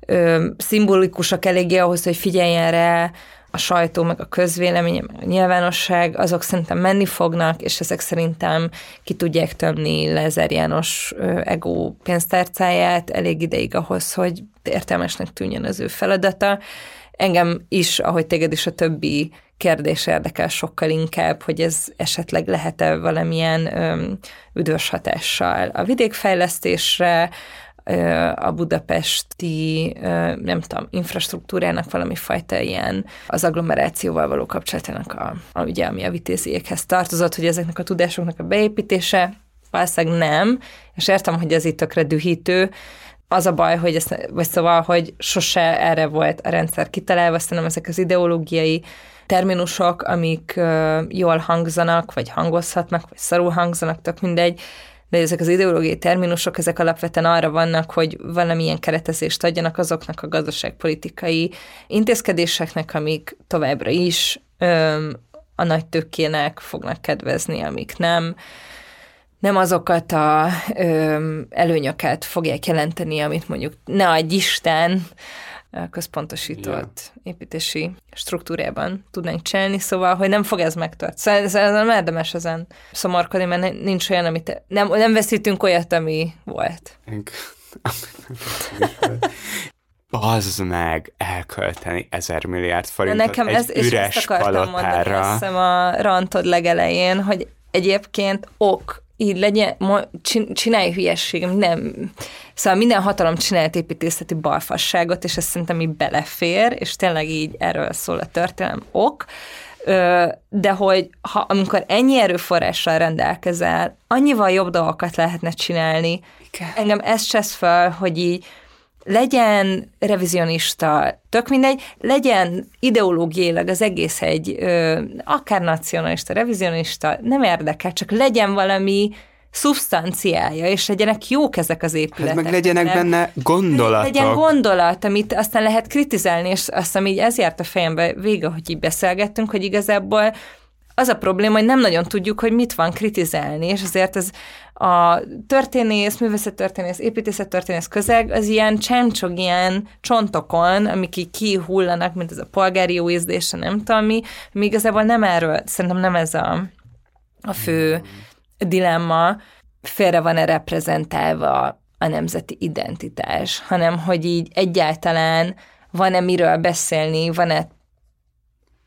ö, szimbolikusak eléggé ahhoz, hogy figyeljen rá a sajtó, meg a közvélemény, meg a nyilvánosság, azok szerintem menni fognak, és ezek szerintem ki tudják tömni Lezer János ego pénztárcáját elég ideig ahhoz, hogy értelmesnek tűnjön az ő feladata. Engem is, ahogy téged is a többi kérdés érdekel sokkal inkább, hogy ez esetleg lehet-e valamilyen öm, üdvös hatással a vidékfejlesztésre, a budapesti, nem tudom, infrastruktúrának valami fajta ilyen az agglomerációval való kapcsolatának, a, a, ugye, ami a vitéziekhez tartozott, hogy ezeknek a tudásoknak a beépítése, valószínűleg nem, és értem, hogy ez itt tökre dühítő, az a baj, hogy ezt, vagy szóval, hogy sose erre volt a rendszer kitalálva, nem ezek az ideológiai terminusok, amik jól hangzanak, vagy hangozhatnak, vagy szarul hangzanak, tök mindegy, de ezek az ideológiai terminusok, ezek alapvetően arra vannak, hogy valamilyen keretezést adjanak azoknak a gazdaságpolitikai intézkedéseknek, amik továbbra is öm, a nagy tökének fognak kedvezni, amik nem. Nem azokat a ö, előnyöket fogják jelenteni, amit mondjuk ne adj Isten, központosított yeah. építési struktúrában tudnánk csinálni, szóval, hogy nem fog ez megtört. Szóval ez, ez nem érdemes ezen szomorkodni, mert nincs olyan, amit nem, nem veszítünk olyat, ami volt. Bazd meg elkölteni ezer milliárd forintot nekem egy ez, üres és palotára. Mondani, a rantod legelején, hogy egyébként ok így legyen, csinálj hülyesség, nem. Szóval minden hatalom csinált építészeti balfasságot, és ez szerintem így belefér, és tényleg így erről szól a történelem ok, de hogy ha, amikor ennyi erőforrással rendelkezel, annyival jobb dolgokat lehetne csinálni. Igen. Engem ez csesz fel, hogy így legyen revizionista, tök mindegy, legyen ideológiailag az egész egy ö, akár nacionalista, revizionista, nem érdekel, csak legyen valami szubstanciája, és legyenek jók ezek az épületek. Hát meg legyenek nem? benne gondolatok. Legyen gondolat, amit aztán lehet kritizálni, és azt hiszem így ez járt a fejembe vége, hogy így beszélgettünk, hogy igazából az a probléma, hogy nem nagyon tudjuk, hogy mit van kritizálni, és azért ez a történész, művészettörténész, építészettörténész közeg, az ilyen csámcsog ilyen csontokon, amik így kihullanak, mint ez a polgári jó ízlése, nem tudom mi, mi igazából nem erről, szerintem nem ez a, a fő dilemma, félre van-e reprezentálva a nemzeti identitás, hanem hogy így egyáltalán van-e miről beszélni, van-e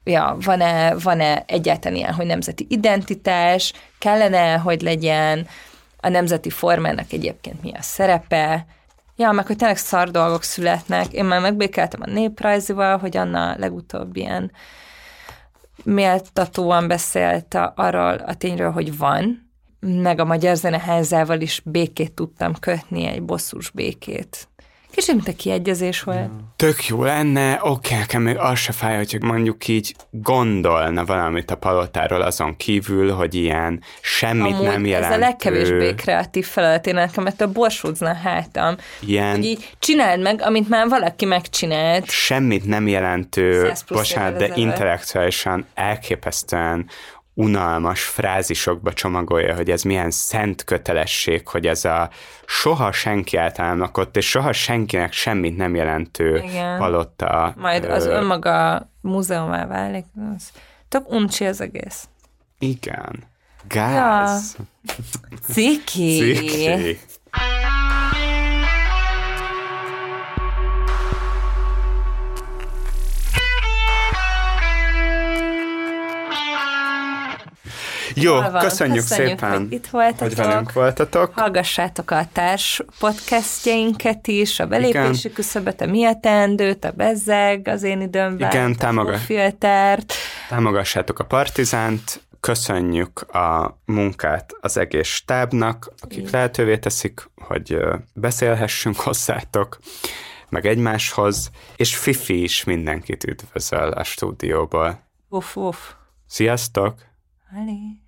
ja, van-e, van-e egyáltalán ilyen, hogy nemzeti identitás, kellene, hogy legyen, a nemzeti formának egyébként mi a szerepe, ja, meg hogy tényleg szar dolgok születnek. Én már megbékeltem a néprajzival, hogy Anna legutóbb ilyen méltatóan beszélt arról a tényről, hogy van, meg a Magyar Zeneházával is békét tudtam kötni, egy bosszús békét. Kicsit, mint a kiegyezés volt. Tök jó lenne, oké, nekem még az se fáj, hogy mondjuk így gondolna valamit a palotáról azon kívül, hogy ilyen semmit Amúgy nem jelentő. Ez a legkevésbé kreatív feladat, én nekem ettől borsódzna hátam. Ilyen Hogy így csináld meg, amit már valaki megcsinált. semmit nem jelentő, 100 plusz bocsánat, de intellektuálisan elképesztően unalmas frázisokba csomagolja, hogy ez milyen szent kötelesség, hogy ez a soha senki által nem lakott, és soha senkinek semmit nem jelentő Igen. palotta. Majd az ö, önmaga múzeumá válik. Az tök uncsi az egész. Igen. Gáz. Ciki. Ciki. Jó, köszönjük, Köszönjük, szépen, hogy itt voltatok. hogy velünk voltatok. Hallgassátok a társ podcastjainket is, a belépési Igen. küszöbet, a mi a teendőt, a bezzeg, az én időmben, Igen, a támogat- filtert. Támogassátok a Partizánt, köszönjük a munkát az egész stábnak, akik lehetővé teszik, hogy beszélhessünk hozzátok, meg egymáshoz, és Fifi is mindenkit üdvözöl a stúdióból. Uff, uff. Sziasztok! Allez.